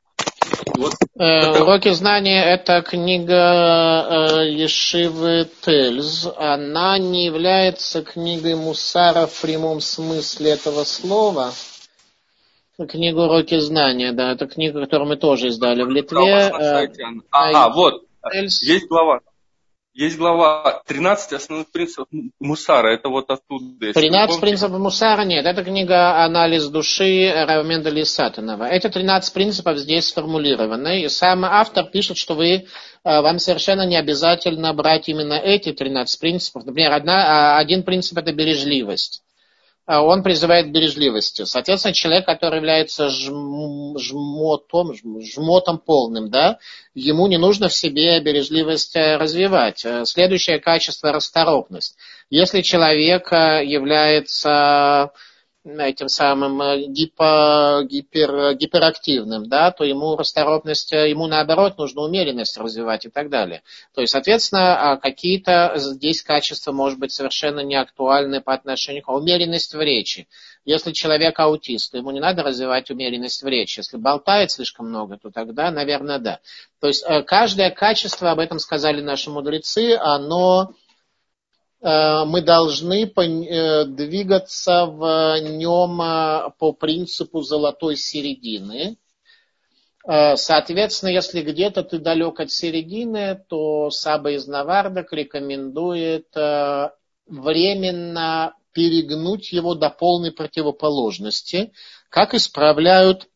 Вот. Э, уроки знания это книга э, Ешивы Тельз. Она не является книгой Мусара в прямом смысле этого слова. Книга Уроки знания, да, это книга, которую мы тоже издали в Литве. Да, э, а, а, вот, Тельз. есть глава. Есть глава 13 основных принципов Мусара. Это вот оттуда. 13 принципов Мусара нет. Это книга «Анализ души» Равменда Лисатинова. Эти 13 принципов здесь сформулированы. И сам автор пишет, что вы, э, вам совершенно не обязательно брать именно эти 13 принципов. Например, одна, а, один принцип – это бережливость. А он призывает к бережливости. Соответственно, человек, который является жм, жмотом, жмотом полным, да, ему не нужно в себе бережливость э, развивать. Э, следующее качество – расторопность. Если человек э, является этим самым э, гипо, гипер, гиперактивным, да, то ему расторопность, э, ему наоборот нужно умеренность развивать и так далее. То есть, соответственно, а, какие-то здесь качества, может быть, совершенно не актуальны по отношению к умеренность в речи. Если человек аутист, ему не надо развивать умеренность в речи. Если болтает слишком много, то тогда, наверное, да. То есть, э, каждое качество, об этом сказали наши мудрецы, оно Э, мы должны э, двигаться в нем э, по принципу золотой середины. Соответственно, если где-то ты далек от середины, то Саба из Навардок рекомендует временно перегнуть его до полной противоположности, как исправляют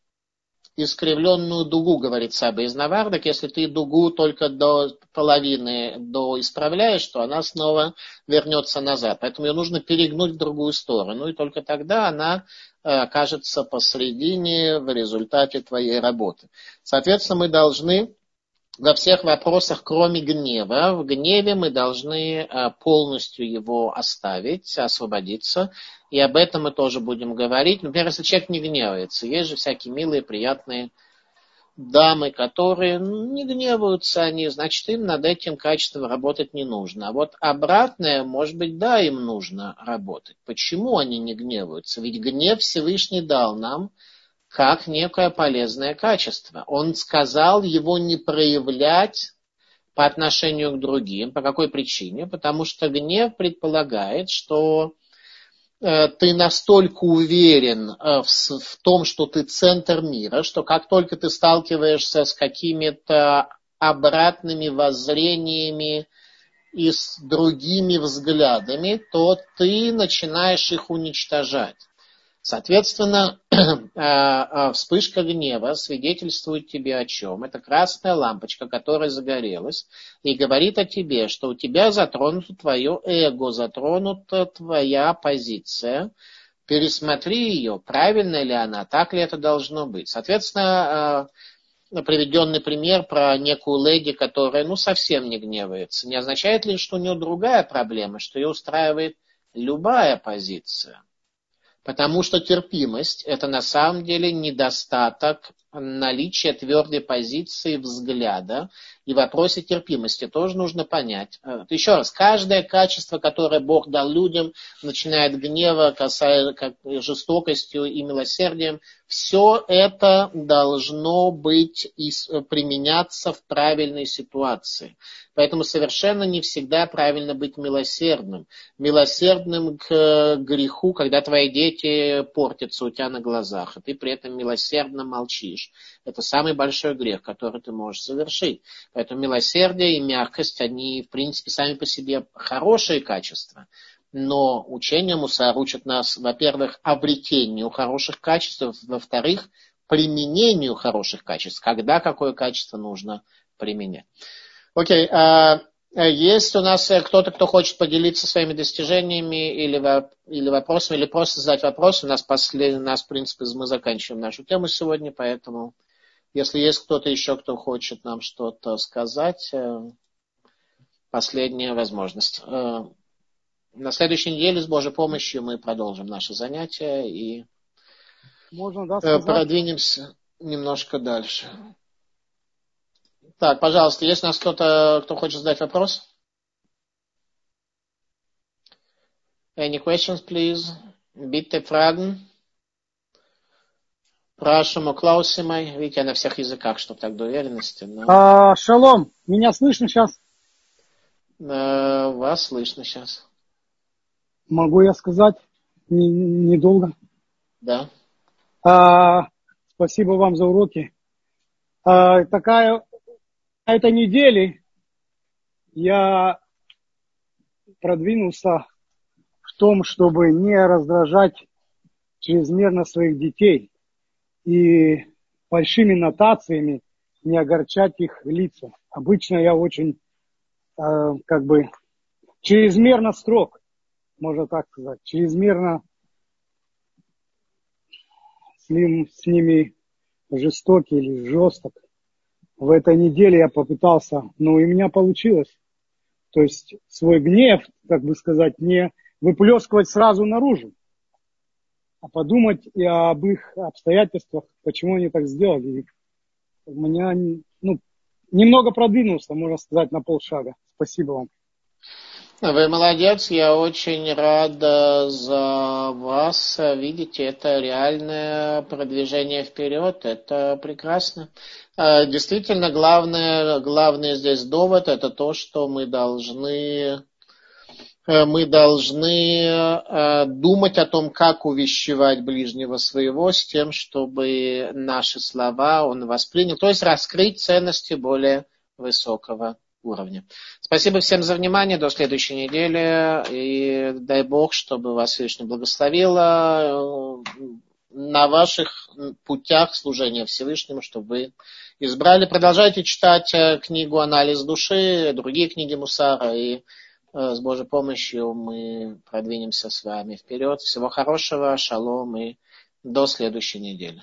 искривленную дугу, говорит Саба из Навардок. Если ты дугу только до половины до исправляешь, то она снова вернется назад. Поэтому ее нужно перегнуть в другую сторону, и только тогда она э, окажется посредине в результате твоей работы. Соответственно, мы должны во всех вопросах, кроме гнева. В гневе мы должны э, полностью его оставить, освободиться. И об этом мы тоже будем говорить. Например, если человек не гневается, есть же всякие милые, приятные дамы, которые не гневаются они, значит, им над этим качеством работать не нужно. А вот обратное, может быть, да, им нужно работать. Почему они не гневаются? Ведь гнев Всевышний дал нам как некое полезное качество. Он сказал его не проявлять по отношению к другим. По какой причине? Потому что гнев предполагает, что Э, ты настолько уверен э, в, том, что ты центр мира, что как только ты сталкиваешься с какими-то обратными воззрениями и с другими взглядами, то ты начинаешь их уничтожать. Соответственно, [clears throat] э, э, вспышка гнева свидетельствует тебе о чем? Это красная лампочка, которая загорелась, и говорит о тебе, что у тебя затронуто твое эго, затронута твоя позиция. Пересмотри ее, правильно ли она, так ли это должно быть. Соответственно, э, приведенный пример про некую леди, которая ну, совсем не гневается, не означает ли, что у нее другая проблема, что ее устраивает любая позиция. Потому что терпимость – это на самом деле недостаток наличие твердой позиции взгляда и вопросе терпимости тоже нужно понять. Э, еще раз, каждое качество, которое Бог дал людям, начиная от гнева, касая как, жестокостью и милосердием, все это должно быть и применяться в правильной ситуации. Поэтому совершенно не всегда правильно быть милосердным. Милосердным к греху, когда твои дети портятся у тебя на глазах, и ты при этом милосердно молчишь. Это самый большой грех, который ты можешь совершить. Поэтому милосердие и мягкость, они, в принципе, сами по себе хорошие качества. Но учение Мусар учат нас, во-первых, обретению хороших качеств, во-вторых, применению хороших качеств, когда какое качество нужно применять. Окей, а, а есть у нас э, кто-то, кто хочет поделиться своими достижениями или, или вопросами, или просто задать вопрос. У нас, послед... у нас, в принципе, мы заканчиваем нашу тему сегодня, поэтому если есть кто-то еще, кто хочет нам что-то сказать, э, последняя возможность. Э, на следующей неделе с Божьей помощью мы продолжим наши занятия и Можно, да, продвинемся немножко дальше. Так, пожалуйста, есть у нас кто-то, кто хочет задать вопрос? Any questions, please? Bitte Fragen? Спрашиваем Клаусимой. Видите, я на всех языках, чтобы так до уверенности. Но... А, шалом, меня слышно сейчас? А, вас слышно сейчас. Могу я сказать недолго? Не да. А, спасибо вам за уроки. А, такая на этой неделе я продвинулся в том, чтобы не раздражать чрезмерно своих детей и большими нотациями не огорчать их лица. Обычно я очень э, как бы чрезмерно строг, можно так сказать, чрезмерно с, ним, с ними жестокий или жесток в этой неделе я попытался, ну и у меня получилось. То есть свой гнев, как бы сказать, не выплескивать сразу наружу, а подумать и об их обстоятельствах, почему они так сделали. И у меня ну, немного продвинулся, можно сказать, на полшага. Спасибо вам. Вы молодец, я очень рад за вас. Видите, это реальное продвижение вперед, это прекрасно. А, действительно, главное, главный здесь довод это то, что мы должны э, мы должны э, думать о том, как увещевать ближнего своего с тем, чтобы наши слова он воспринял, то есть раскрыть ценности более высокого уровня. Спасибо всем за внимание. До следующей недели. И дай Бог, чтобы вас Всевышний благословила э, на ваших путях служения Всевышнему, чтобы вы избрали. Продолжайте читать э, книгу «Анализ души», другие книги Мусара, и э, с Божьей помощью мы продвинемся с вами вперед. Всего хорошего, шалом и до следующей недели.